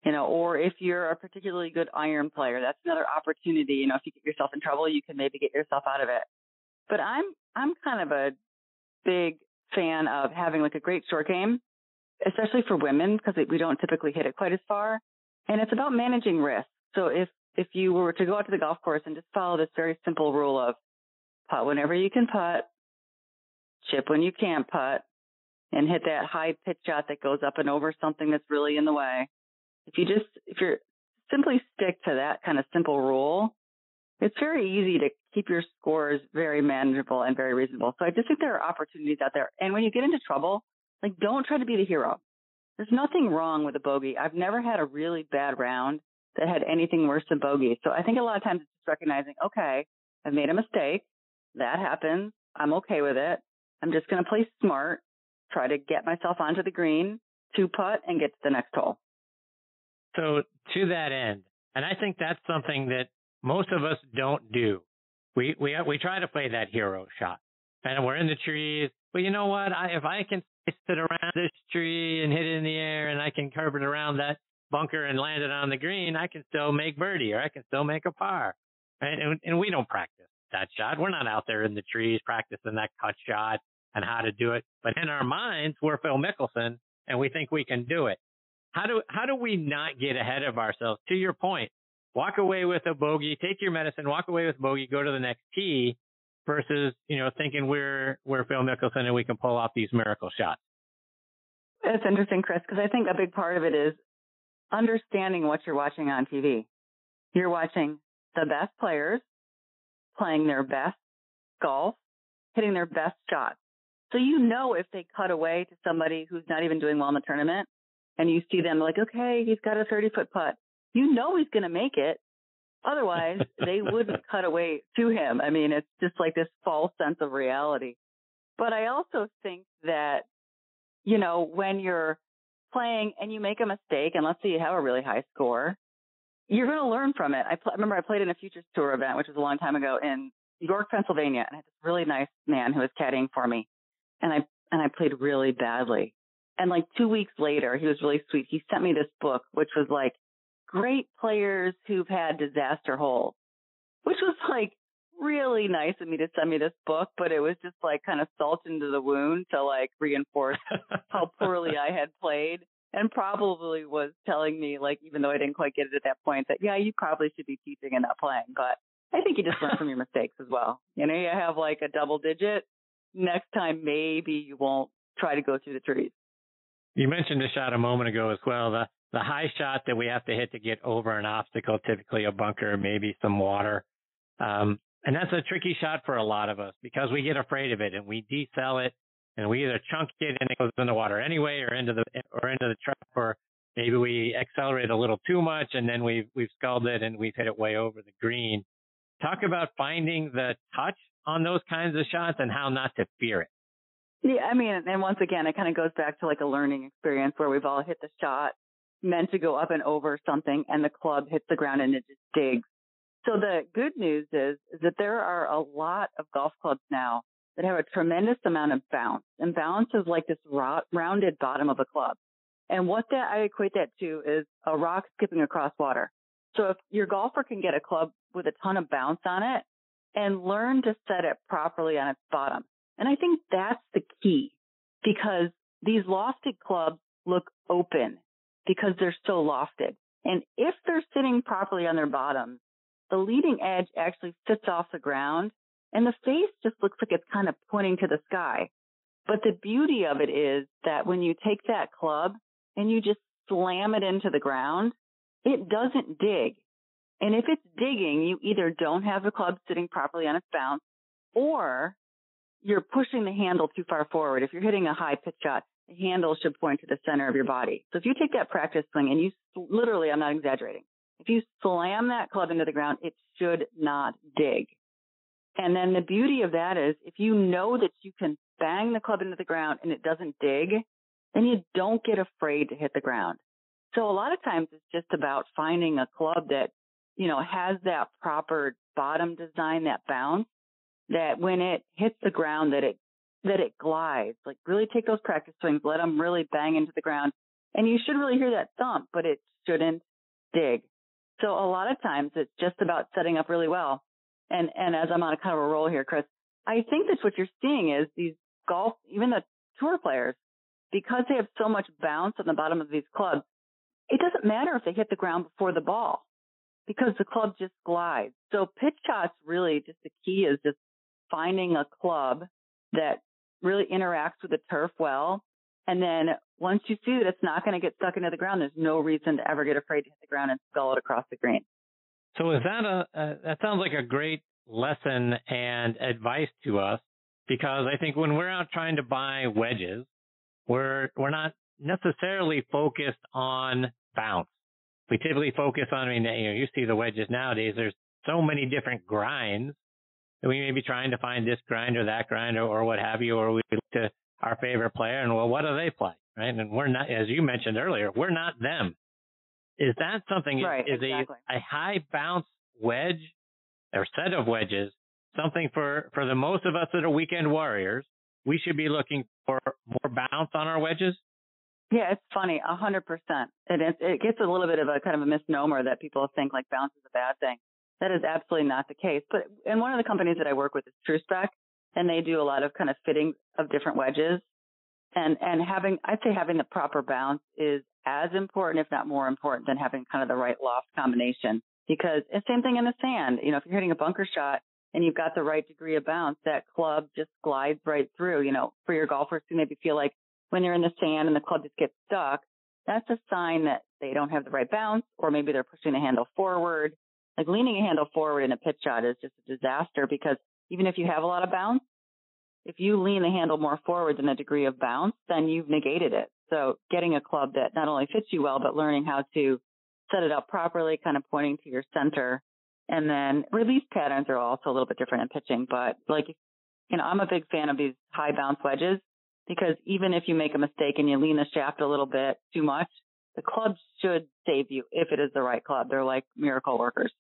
You know, or if you're a particularly good iron player, that's another opportunity. You know, if you get yourself in trouble, you can maybe get yourself out of it. But I'm, I'm kind of a big fan of having like a great short game, especially for women because we don't typically hit it quite as far. And it's about managing risk. So if if you were to go out to the golf course and just follow this very simple rule of putt whenever you can putt, chip when you can't putt, and hit that high pitch shot that goes up and over something that's really in the way. If you just, if you're simply stick to that kind of simple rule, it's very easy to keep your scores very manageable and very reasonable. So I just think there are opportunities out there. And when you get into trouble, like don't try to be the hero. There's nothing wrong with a bogey. I've never had a really bad round that had anything worse than bogey. So I think a lot of times it's just recognizing, okay, I've made a mistake. That happens. I'm okay with it. I'm just going to play smart, try to get myself onto the green, two putt, and get to the next hole. So to that end, and I think that's something that most of us don't do. We we we try to play that hero shot, and we're in the trees. But you know what? I, if I can sit around this tree and hit it in the air, and I can curve it around that bunker and land it on the green, I can still make birdie or I can still make a par. And, and, and we don't practice that shot. We're not out there in the trees practicing that cut shot and how to do it. But in our minds, we're Phil Mickelson and we think we can do it. How do, how do we not get ahead of ourselves? To your point, walk away with a bogey, take your medicine, walk away with bogey, go to the next tee versus, you know, thinking we're, we're Phil Mickelson and we can pull off these miracle shots. It's interesting, Chris, because I think a big part of it is understanding what you're watching on TV. You're watching the best players playing their best golf, hitting their best shots. So you know if they cut away to somebody who's not even doing well in the tournament and you see them like, okay, he's got a 30 foot putt. You know he's going to make it. Otherwise, they wouldn't cut away to him. I mean, it's just like this false sense of reality. But I also think that, you know, when you're playing and you make a mistake, and let's say you have a really high score, you're going to learn from it. I pl- remember I played in a Futures Tour event, which was a long time ago in York, Pennsylvania, and I had this really nice man who was caddying for me, and I and I played really badly. And like two weeks later, he was really sweet. He sent me this book, which was like great players who've had disaster holes, which was like really nice of me to send me this book, but it was just like kind of salt into the wound to like reinforce how poorly I had played and probably was telling me like, even though I didn't quite get it at that point that, yeah, you probably should be teaching and not playing, but I think you just learn from your mistakes as well. You know, you have like a double digit. Next time, maybe you won't try to go through the trees. You mentioned the shot a moment ago as well. The the high shot that we have to hit to get over an obstacle, typically a bunker, maybe some water. Um, and that's a tricky shot for a lot of us because we get afraid of it and we decel it and we either chunk it and it goes in the water anyway or into the or into the trap or maybe we accelerate a little too much and then we've we've sculled it and we've hit it way over the green. Talk about finding the touch on those kinds of shots and how not to fear it. Yeah, I mean, and once again, it kind of goes back to like a learning experience where we've all hit the shot meant to go up and over something and the club hits the ground and it just digs so the good news is, is that there are a lot of golf clubs now that have a tremendous amount of bounce. And bounce is like this rounded bottom of a club. And what that I equate that to is a rock skipping across water. So if your golfer can get a club with a ton of bounce on it and learn to set it properly on its bottom. And I think that's the key because these lofted clubs look open because they're so lofted. And if they're sitting properly on their bottoms, the leading edge actually sits off the ground and the face just looks like it's kind of pointing to the sky. But the beauty of it is that when you take that club and you just slam it into the ground, it doesn't dig. And if it's digging, you either don't have the club sitting properly on its bounce or you're pushing the handle too far forward. If you're hitting a high pitch shot, the handle should point to the center of your body. So if you take that practice swing and you literally, I'm not exaggerating, if you slam that club into the ground, it should not dig. And then the beauty of that is if you know that you can bang the club into the ground and it doesn't dig, then you don't get afraid to hit the ground. So a lot of times it's just about finding a club that, you know, has that proper bottom design, that bounce, that when it hits the ground, that it, that it glides. Like really take those practice swings, let them really bang into the ground. And you should really hear that thump, but it shouldn't dig. So a lot of times it's just about setting up really well. And, and as I'm on a kind of a roll here, Chris, I think that's what you're seeing is these golf, even the tour players, because they have so much bounce on the bottom of these clubs, it doesn't matter if they hit the ground before the ball because the club just glides. So pitch shots really just the key is just finding a club that really interacts with the turf well and then once you see that it's not going to get stuck into the ground, there's no reason to ever get afraid to hit the ground and scull it across the green. So is that a, a that sounds like a great lesson and advice to us because I think when we're out trying to buy wedges, we're we're not necessarily focused on bounce. We typically focus on, I mean, you know, you see the wedges nowadays. There's so many different grinds that we may be trying to find this grind or that grind or, or what have you, or we look to our favorite player and well, what do they play? Right. And we're not, as you mentioned earlier, we're not them. Is that something, right, is exactly. a, a high bounce wedge or set of wedges something for, for the most of us that are weekend warriors? We should be looking for more bounce on our wedges. Yeah, it's funny, a hundred percent. It it gets a little bit of a kind of a misnomer that people think like bounce is a bad thing. That is absolutely not the case. But in one of the companies that I work with is TrueSpec, and they do a lot of kind of fitting of different wedges. And, and having, I'd say having the proper bounce is as important, if not more important than having kind of the right loft combination. Because it's same thing in the sand. You know, if you're hitting a bunker shot and you've got the right degree of bounce, that club just glides right through. You know, for your golfers who maybe feel like when they're in the sand and the club just gets stuck, that's a sign that they don't have the right bounce or maybe they're pushing the handle forward. Like leaning a handle forward in a pitch shot is just a disaster because even if you have a lot of bounce, if you lean the handle more forward than a degree of bounce, then you've negated it. So getting a club that not only fits you well, but learning how to set it up properly, kind of pointing to your center. And then release patterns are also a little bit different in pitching, but like, you know, I'm a big fan of these high bounce wedges because even if you make a mistake and you lean the shaft a little bit too much, the club should save you if it is the right club. They're like miracle workers.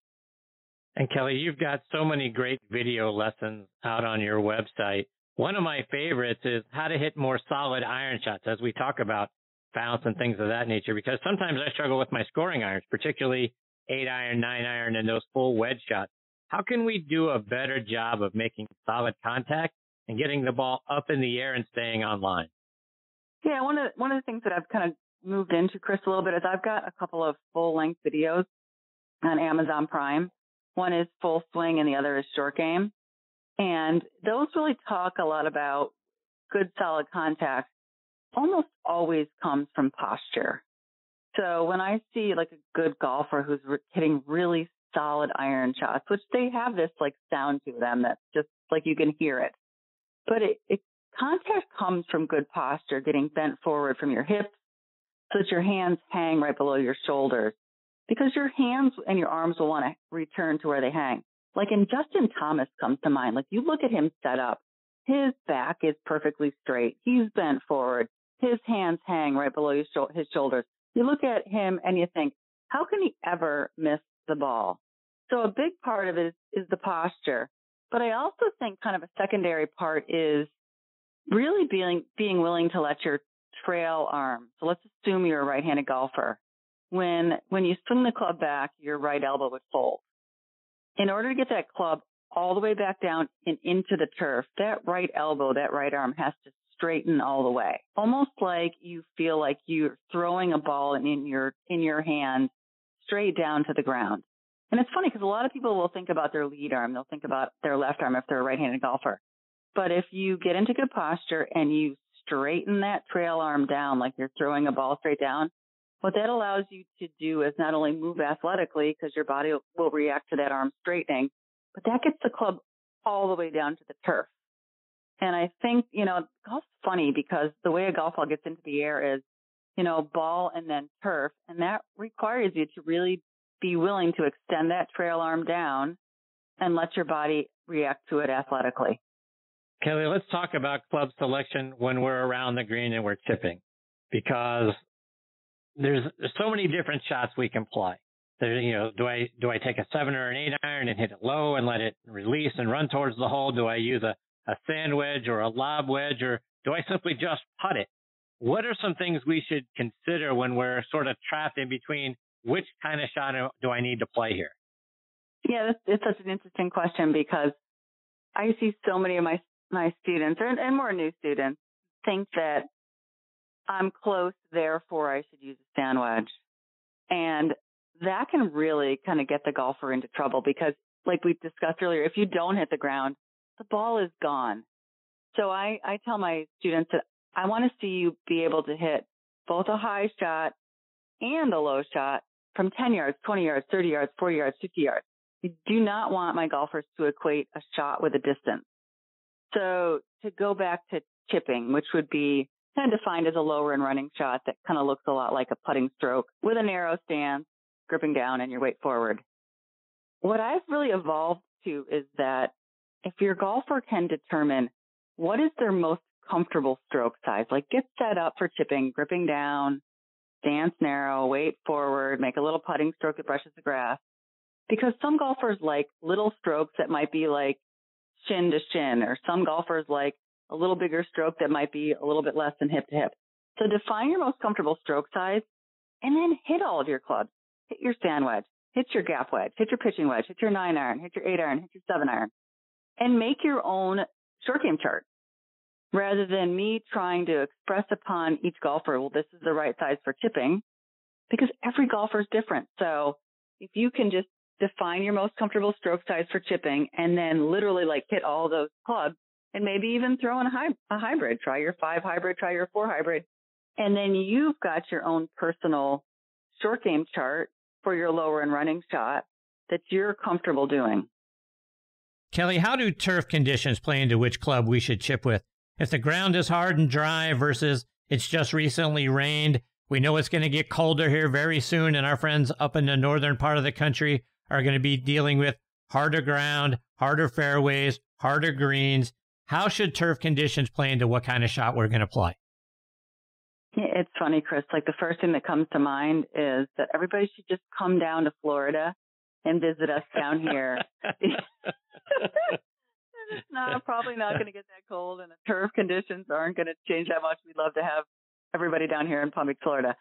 And Kellie, you've got so many great video lessons out on your website. One of my favorites is how to hit more solid iron shots as we talk about bounce and things of that nature, because sometimes I struggle with my scoring irons, particularly eight iron, nine iron, and those full wedge shots. How can we do a better job of making solid contact and getting the ball up in the air and staying on line? Yeah, one of one of the things that I've kind of moved into, Chris, a little bit is I've got a couple of full length videos on Amazon Prime. One is full swing and the other is short game. And those really talk a lot about good solid contact almost always comes from posture. So when I see like a good golfer who's hitting really solid iron shots, which they have this like sound to them that's just like you can hear it. But it, it contact comes from good posture, getting bent forward from your hips so that your hands hang right below your shoulders because your hands and your arms will want to return to where they hang. Like in Justin Thomas comes to mind. Like you look at him set up, his back is perfectly straight. He's bent forward. His hands hang right below his, his shoulders. You look at him and you think, how can he ever miss the ball? So a big part of it is, is the posture. But I also think kind of a secondary part is really being, being willing to let your trail arm. So let's assume you're a right-handed golfer. When, when you swing the club back, your right elbow would fold. In order to get that club all the way back down and into the turf, that right elbow, that right arm has to straighten all the way. Almost like you feel like you're throwing a ball in your, in your hand straight down to the ground. And it's funny because a lot of people will think about their lead arm. They'll think about their left arm if they're a right-handed golfer. But if you get into good posture and you straighten that trail arm down like you're throwing a ball straight down, what that allows you to do is not only move athletically because your body will react to that arm straightening, but that gets the club all the way down to the turf. And I think, you know, golf's funny because the way a golf ball gets into the air is, you know, ball and then turf. And that requires you to really be willing to extend that trail arm down and let your body react to it athletically. Kellie, let's talk about club selection when we're around the green and we're chipping because there's, so many different shots we can play. There, you know, do I do I take a seven or an eight iron and hit it low and let it release and run towards the hole? Do I use a, a sand wedge or a lob wedge or do I simply just putt it? What are some things we should consider when we're sort of trapped in between which kind of shot do I need to play here? Yeah, it's such an interesting question because I see so many of my my students and, and more new students think that I'm close, therefore I should use a sand wedge. And that can really kind of get the golfer into trouble because like we discussed earlier, if you don't hit the ground, the ball is gone. So I, I tell my students that I want to see you be able to hit both a high shot and a low shot from 10 yards, 20 yards, 30 yards, 40 yards, 50 yards. You do not want my golfers to equate a shot with a distance. So to go back to chipping, which would be kind of defined as a lower and running shot that kind of looks a lot like a putting stroke with a narrow stance, gripping down and your weight forward. What I've really evolved to is that if your golfer can determine what is their most comfortable stroke size, like get set up for chipping, gripping down, stance narrow, weight forward, make a little putting stroke that brushes the grass. Because some golfers like little strokes that might be like shin to shin, or some golfers like a little bigger stroke that might be a little bit less than hip to hip. So define your most comfortable stroke size and then hit all of your clubs. Hit your sand wedge, hit your gap wedge, hit your pitching wedge, hit your nine iron, hit your eight iron, hit your seven iron, and make your own short game chart rather than me trying to express upon each golfer, well, this is the right size for chipping because every golfer is different. So if you can just define your most comfortable stroke size for chipping and then literally like hit all those clubs and maybe even throw in a, hy- a hybrid, try your five hybrid, try your four hybrid. And then you've got your own personal short game chart for your lower and running shot that you're comfortable doing. Kellie, how do turf conditions play into which club we should chip with? If the ground is hard and dry versus it's just recently rained, we know it's going to get colder here very soon, and our friends up in the northern part of the country are going to be dealing with harder ground, harder fairways, harder greens. How should turf conditions play into what kind of shot we're going to play? It's funny, Chris. Like the first thing that comes to mind is that everybody should just come down to Florida and visit us down here. it's not probably not going to get that cold, and the turf conditions aren't going to change that much. We'd love to have everybody down here in Palm Beach, Florida.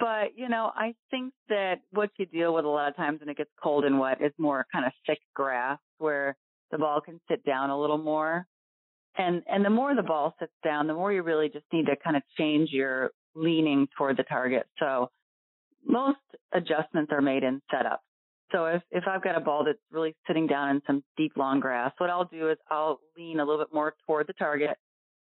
But, you know, I think that what you deal with a lot of times when it gets cold and wet is more kind of thick grass where the ball can sit down a little more. And, and the more the ball sits down, the more you really just need to kind of change your leaning toward the target. So most adjustments are made in setup. So if, if I've got a ball that's really sitting down in some deep long grass, what I'll do is I'll lean a little bit more toward the target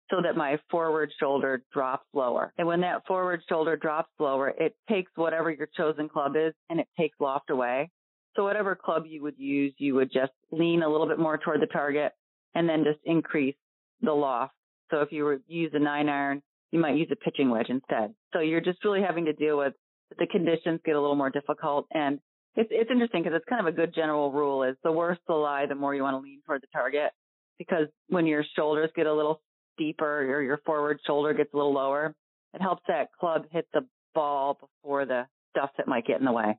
so that my forward shoulder drops lower. And when that forward shoulder drops lower, it takes whatever your chosen club is and it takes loft away. So whatever club you would use, you would just lean a little bit more toward the target and then just increase the loft. So if you were use a nine iron, you might use a pitching wedge instead. So you're just really having to deal with the conditions get a little more difficult and it's, it's interesting because it's kind of a good general rule is the worse the lie, the more you want to lean toward the target because when your shoulders get a little steeper or your forward shoulder gets a little lower, it helps that club hit the ball before the stuff that might get in the way.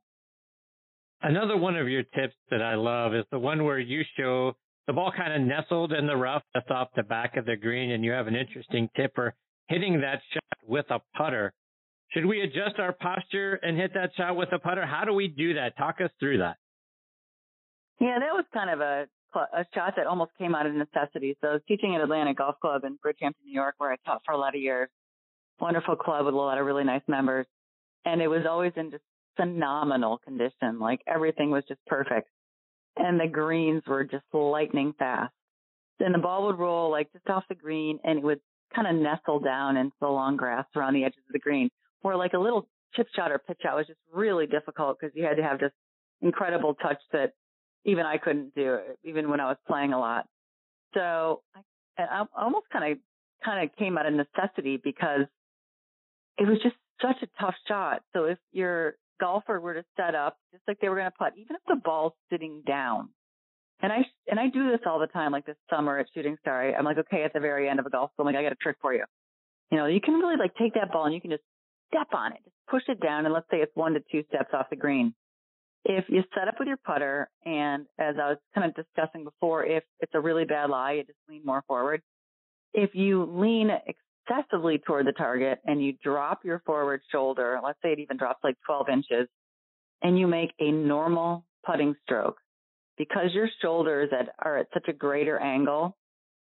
Another one of your tips that I love is the one where you show the ball kind of nestled in the rough just off the back of the green, and you have an interesting tip for hitting that shot with a putter. Should we adjust our posture and hit that shot with a putter? How do we do that? Talk us through that. Yeah, that was kind of a a shot that almost came out of necessity. So I was teaching at Atlantic Golf Club in Bridgehampton, New York, where I taught for a lot of years. Wonderful club with a lot of really nice members. And it was always in just phenomenal condition. Like everything was just perfect. And the greens were just lightning fast. Then the ball would roll like just off the green and it would kind of nestle down into the long grass around the edges of the green. Where like a little chip shot or pitch out was just really difficult because you had to have this incredible touch that even I couldn't do even when I was playing a lot. So I, I almost kind of kind of came out of necessity because it was just such a tough shot. So if your golfer were to set up just like they were going to putt, even if the ball's sitting down, and I and I do this all the time, like this summer at Shooting Star, I'm like, okay, at the very end of a golf school, I'm like, I got a trick for you. You know, you can really like take that ball and you can just step on it, just push it down, and let's say it's one to two steps off the green if you set up with your putter and as I was kind of discussing before, if it's a really bad lie, you just lean more forward. If you lean excessively toward the target and you drop your forward shoulder, let's say it even drops like 12 inches and you make a normal putting stroke because your shoulders at, are at such a greater angle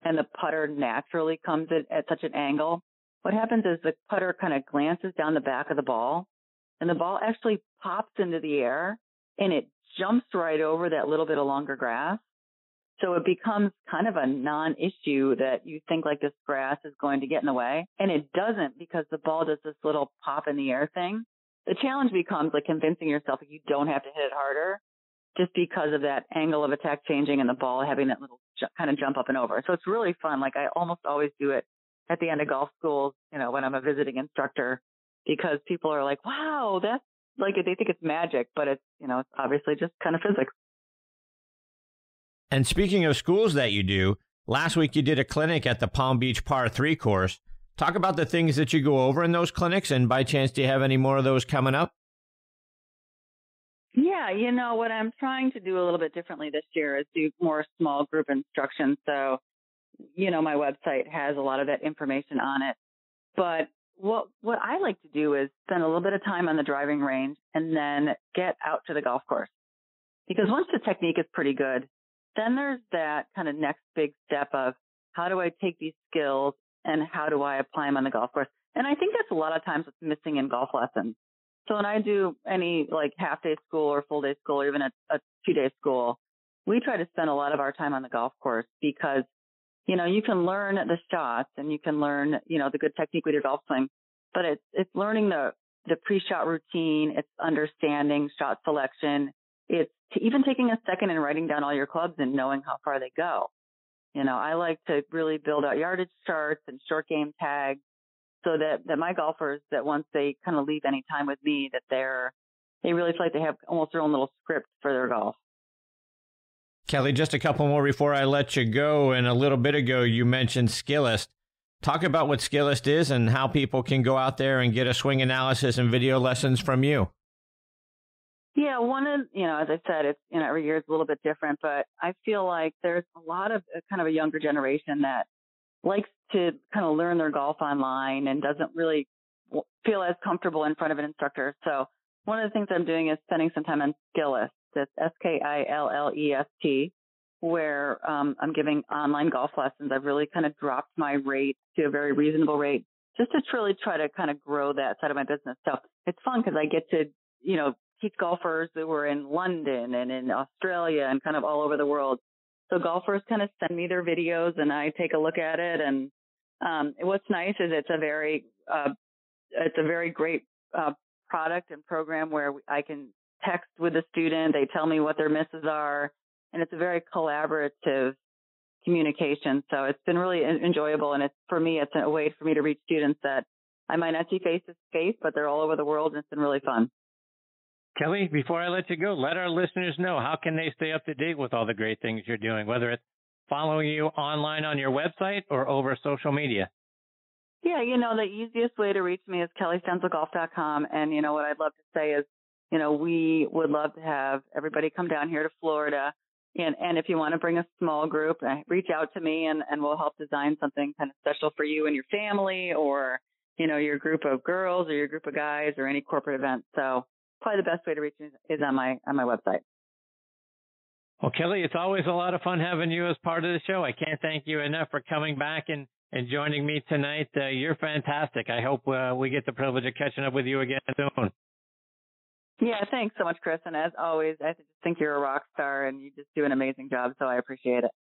and the putter naturally comes at, at such an angle. What happens is the putter kind of glances down the back of the ball and the ball actually pops into the air and it jumps right over that little bit of longer grass. So it becomes kind of a non-issue that you think like this grass is going to get in the way. And it doesn't because the ball does this little pop in the air thing. The challenge becomes like convincing yourself that you don't have to hit it harder just because of that angle of attack changing and the ball having that little ju- kind of jump up and over. So it's really fun. Like I almost always do it at the end of golf schools, you know, when I'm a visiting instructor because people are like, wow, that's like they think it's magic, but it's you know it's obviously just kind of physics. And speaking of schools that you do, last week you did a clinic at the Palm Beach Par Three course. Talk about the things that you go over in those clinics, and by chance, do you have any more of those coming up? Yeah, you know what I'm trying to do a little bit differently this year is do more small group instruction. So, you know, my website has a lot of that information on it. But what what I like to do is spend a little bit of time on the driving range and then get out to the golf course. Because once the technique is pretty good, then there's that kind of next big step of how do I take these skills and how do I apply them on the golf course? And I think that's a lot of times what's missing in golf lessons. So when I do any like half day school or full day school or even a, a two day school, we try to spend a lot of our time on the golf course because you know, you can learn the shots and you can learn, you know, the good technique with your golf swing, but it's, it's learning the, the pre-shot routine. It's understanding shot selection. It's even taking a second and writing down all your clubs and knowing how far they go. You know, I like to really build out yardage charts and short game tags so that, that my golfers that once they kind of leave any time with me that they're, they really feel like they have almost their own little script for their golf. Kellie, just a couple more before I let you go. And a little bit ago, you mentioned Skillest. Talk about what Skillest is and how people can go out there and get a swing analysis and video lessons from you. Yeah, one of you know, as I said, it's you know every year is a little bit different, but I feel like there's a lot of uh, kind of a younger generation that likes to kind of learn their golf online and doesn't really feel as comfortable in front of an instructor. So one of the things I'm doing is spending some time on Skillest. It's S-K-I-L-L-E-S-T, where um, I'm giving online golf lessons. I've really kind of dropped my rate to a very reasonable rate just to truly try to kind of grow that side of my business. So it's fun because I get to, you know, teach golfers who were in London and in Australia and kind of all over the world. So golfers kind of send me their videos and I take a look at it. And um, what's nice is it's a very, uh, it's a very great uh, product and program where I can text with the student. They tell me what their misses are, and it's a very collaborative communication. So it's been really enjoyable, and it's for me, it's a way for me to reach students that I might not see face to face, but they're all over the world, and it's been really fun. Kellie, before I let you go, let our listeners know how can they stay up to date with all the great things you're doing, whether it's following you online on your website or over social media. Yeah, you know, the easiest way to reach me is kelliestenzelgolf.com. And, you know, what I'd love to say is, you know, we would love to have everybody come down here to Florida. And, and if you want to bring a small group, uh, reach out to me and, and we'll help design something kind of special for you and your family or, you know, your group of girls or your group of guys or any corporate event. So probably the best way to reach me is on my, on my website. Well, Kellie, it's always a lot of fun having you as part of the show. I can't thank you enough for coming back and and joining me tonight. Uh, you're fantastic. I hope uh, we get the privilege of catching up with you again soon. Yeah, thanks so much, Chris. And as always, I just think you're a rock star and you just do an amazing job. So I appreciate it.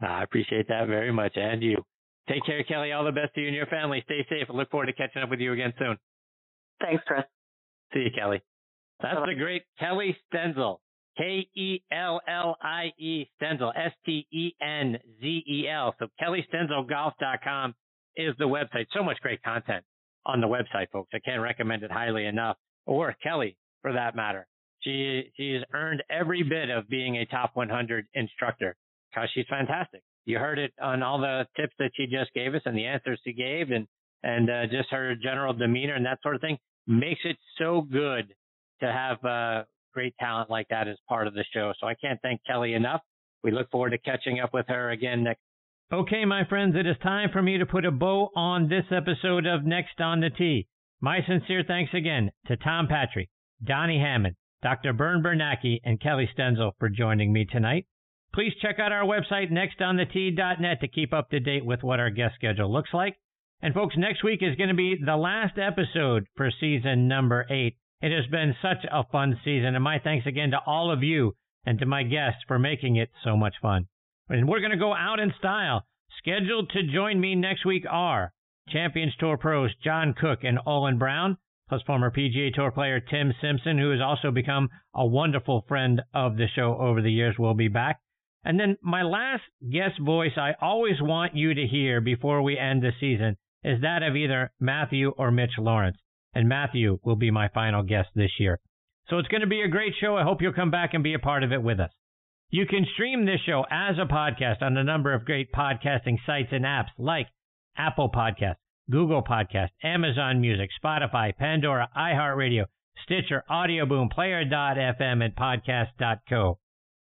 I appreciate that very much. And you. Take care, Kellie. All the best to you and your family. Stay safe. I look forward to catching up with you again soon. Thanks, Chris. See you, Kellie. That's the great Kellie Stenzel. K E L L I E Stenzel, S T E N Z E L. So KellieStenzelGolf.com is the website. So much great content on the website, folks. I can't recommend it highly enough. Or Kellie, for that matter. She she's earned every bit of being a top 100 instructor because she's fantastic. You heard it on all the tips that she just gave us and the answers she gave, and and uh, just her general demeanor and that sort of thing makes it so good to have uh, great talent like that as part of the show. So I can't thank Kellie enough. We look forward to catching up with her again next. Okay, my friends, it is time for me to put a bow on this episode of Next on the Tee. My sincere thanks again to Tom Patri, Donnie Hammond, Dr. Bern Bernacki, and Kellie Stenzel for joining me tonight. Please check out our website, nextonthetee.net, to keep up to date with what our guest schedule looks like. And folks, next week is going to be the last episode for season number eight. It has been such a fun season, and my thanks again to all of you and to my guests for making it so much fun. And we're going to go out in style. Scheduled to join me next week are Champions Tour pros John Cook and Olin Brown, plus former PGA Tour player Tim Simpson, who has also become a wonderful friend of the show over the years, will be back. And then my last guest voice I always want you to hear before we end the season is that of either Matthew or Mitch Lawrence and Matthew will be my final guest this year. So it's going to be a great show. I hope you'll come back and be a part of it with us. You can stream this show as a podcast on a number of great podcasting sites and apps like Apple Podcast, Google Podcast, Amazon Music, Spotify, Pandora, iHeartRadio, Stitcher, Audioboom, Player.fm, and Podcast.co.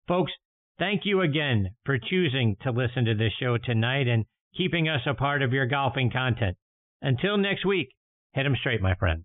Folks, thank you again for choosing to listen to this show tonight and keeping us a part of your golfing content. Until next week, Hit him straight, my friends.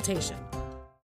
consultation.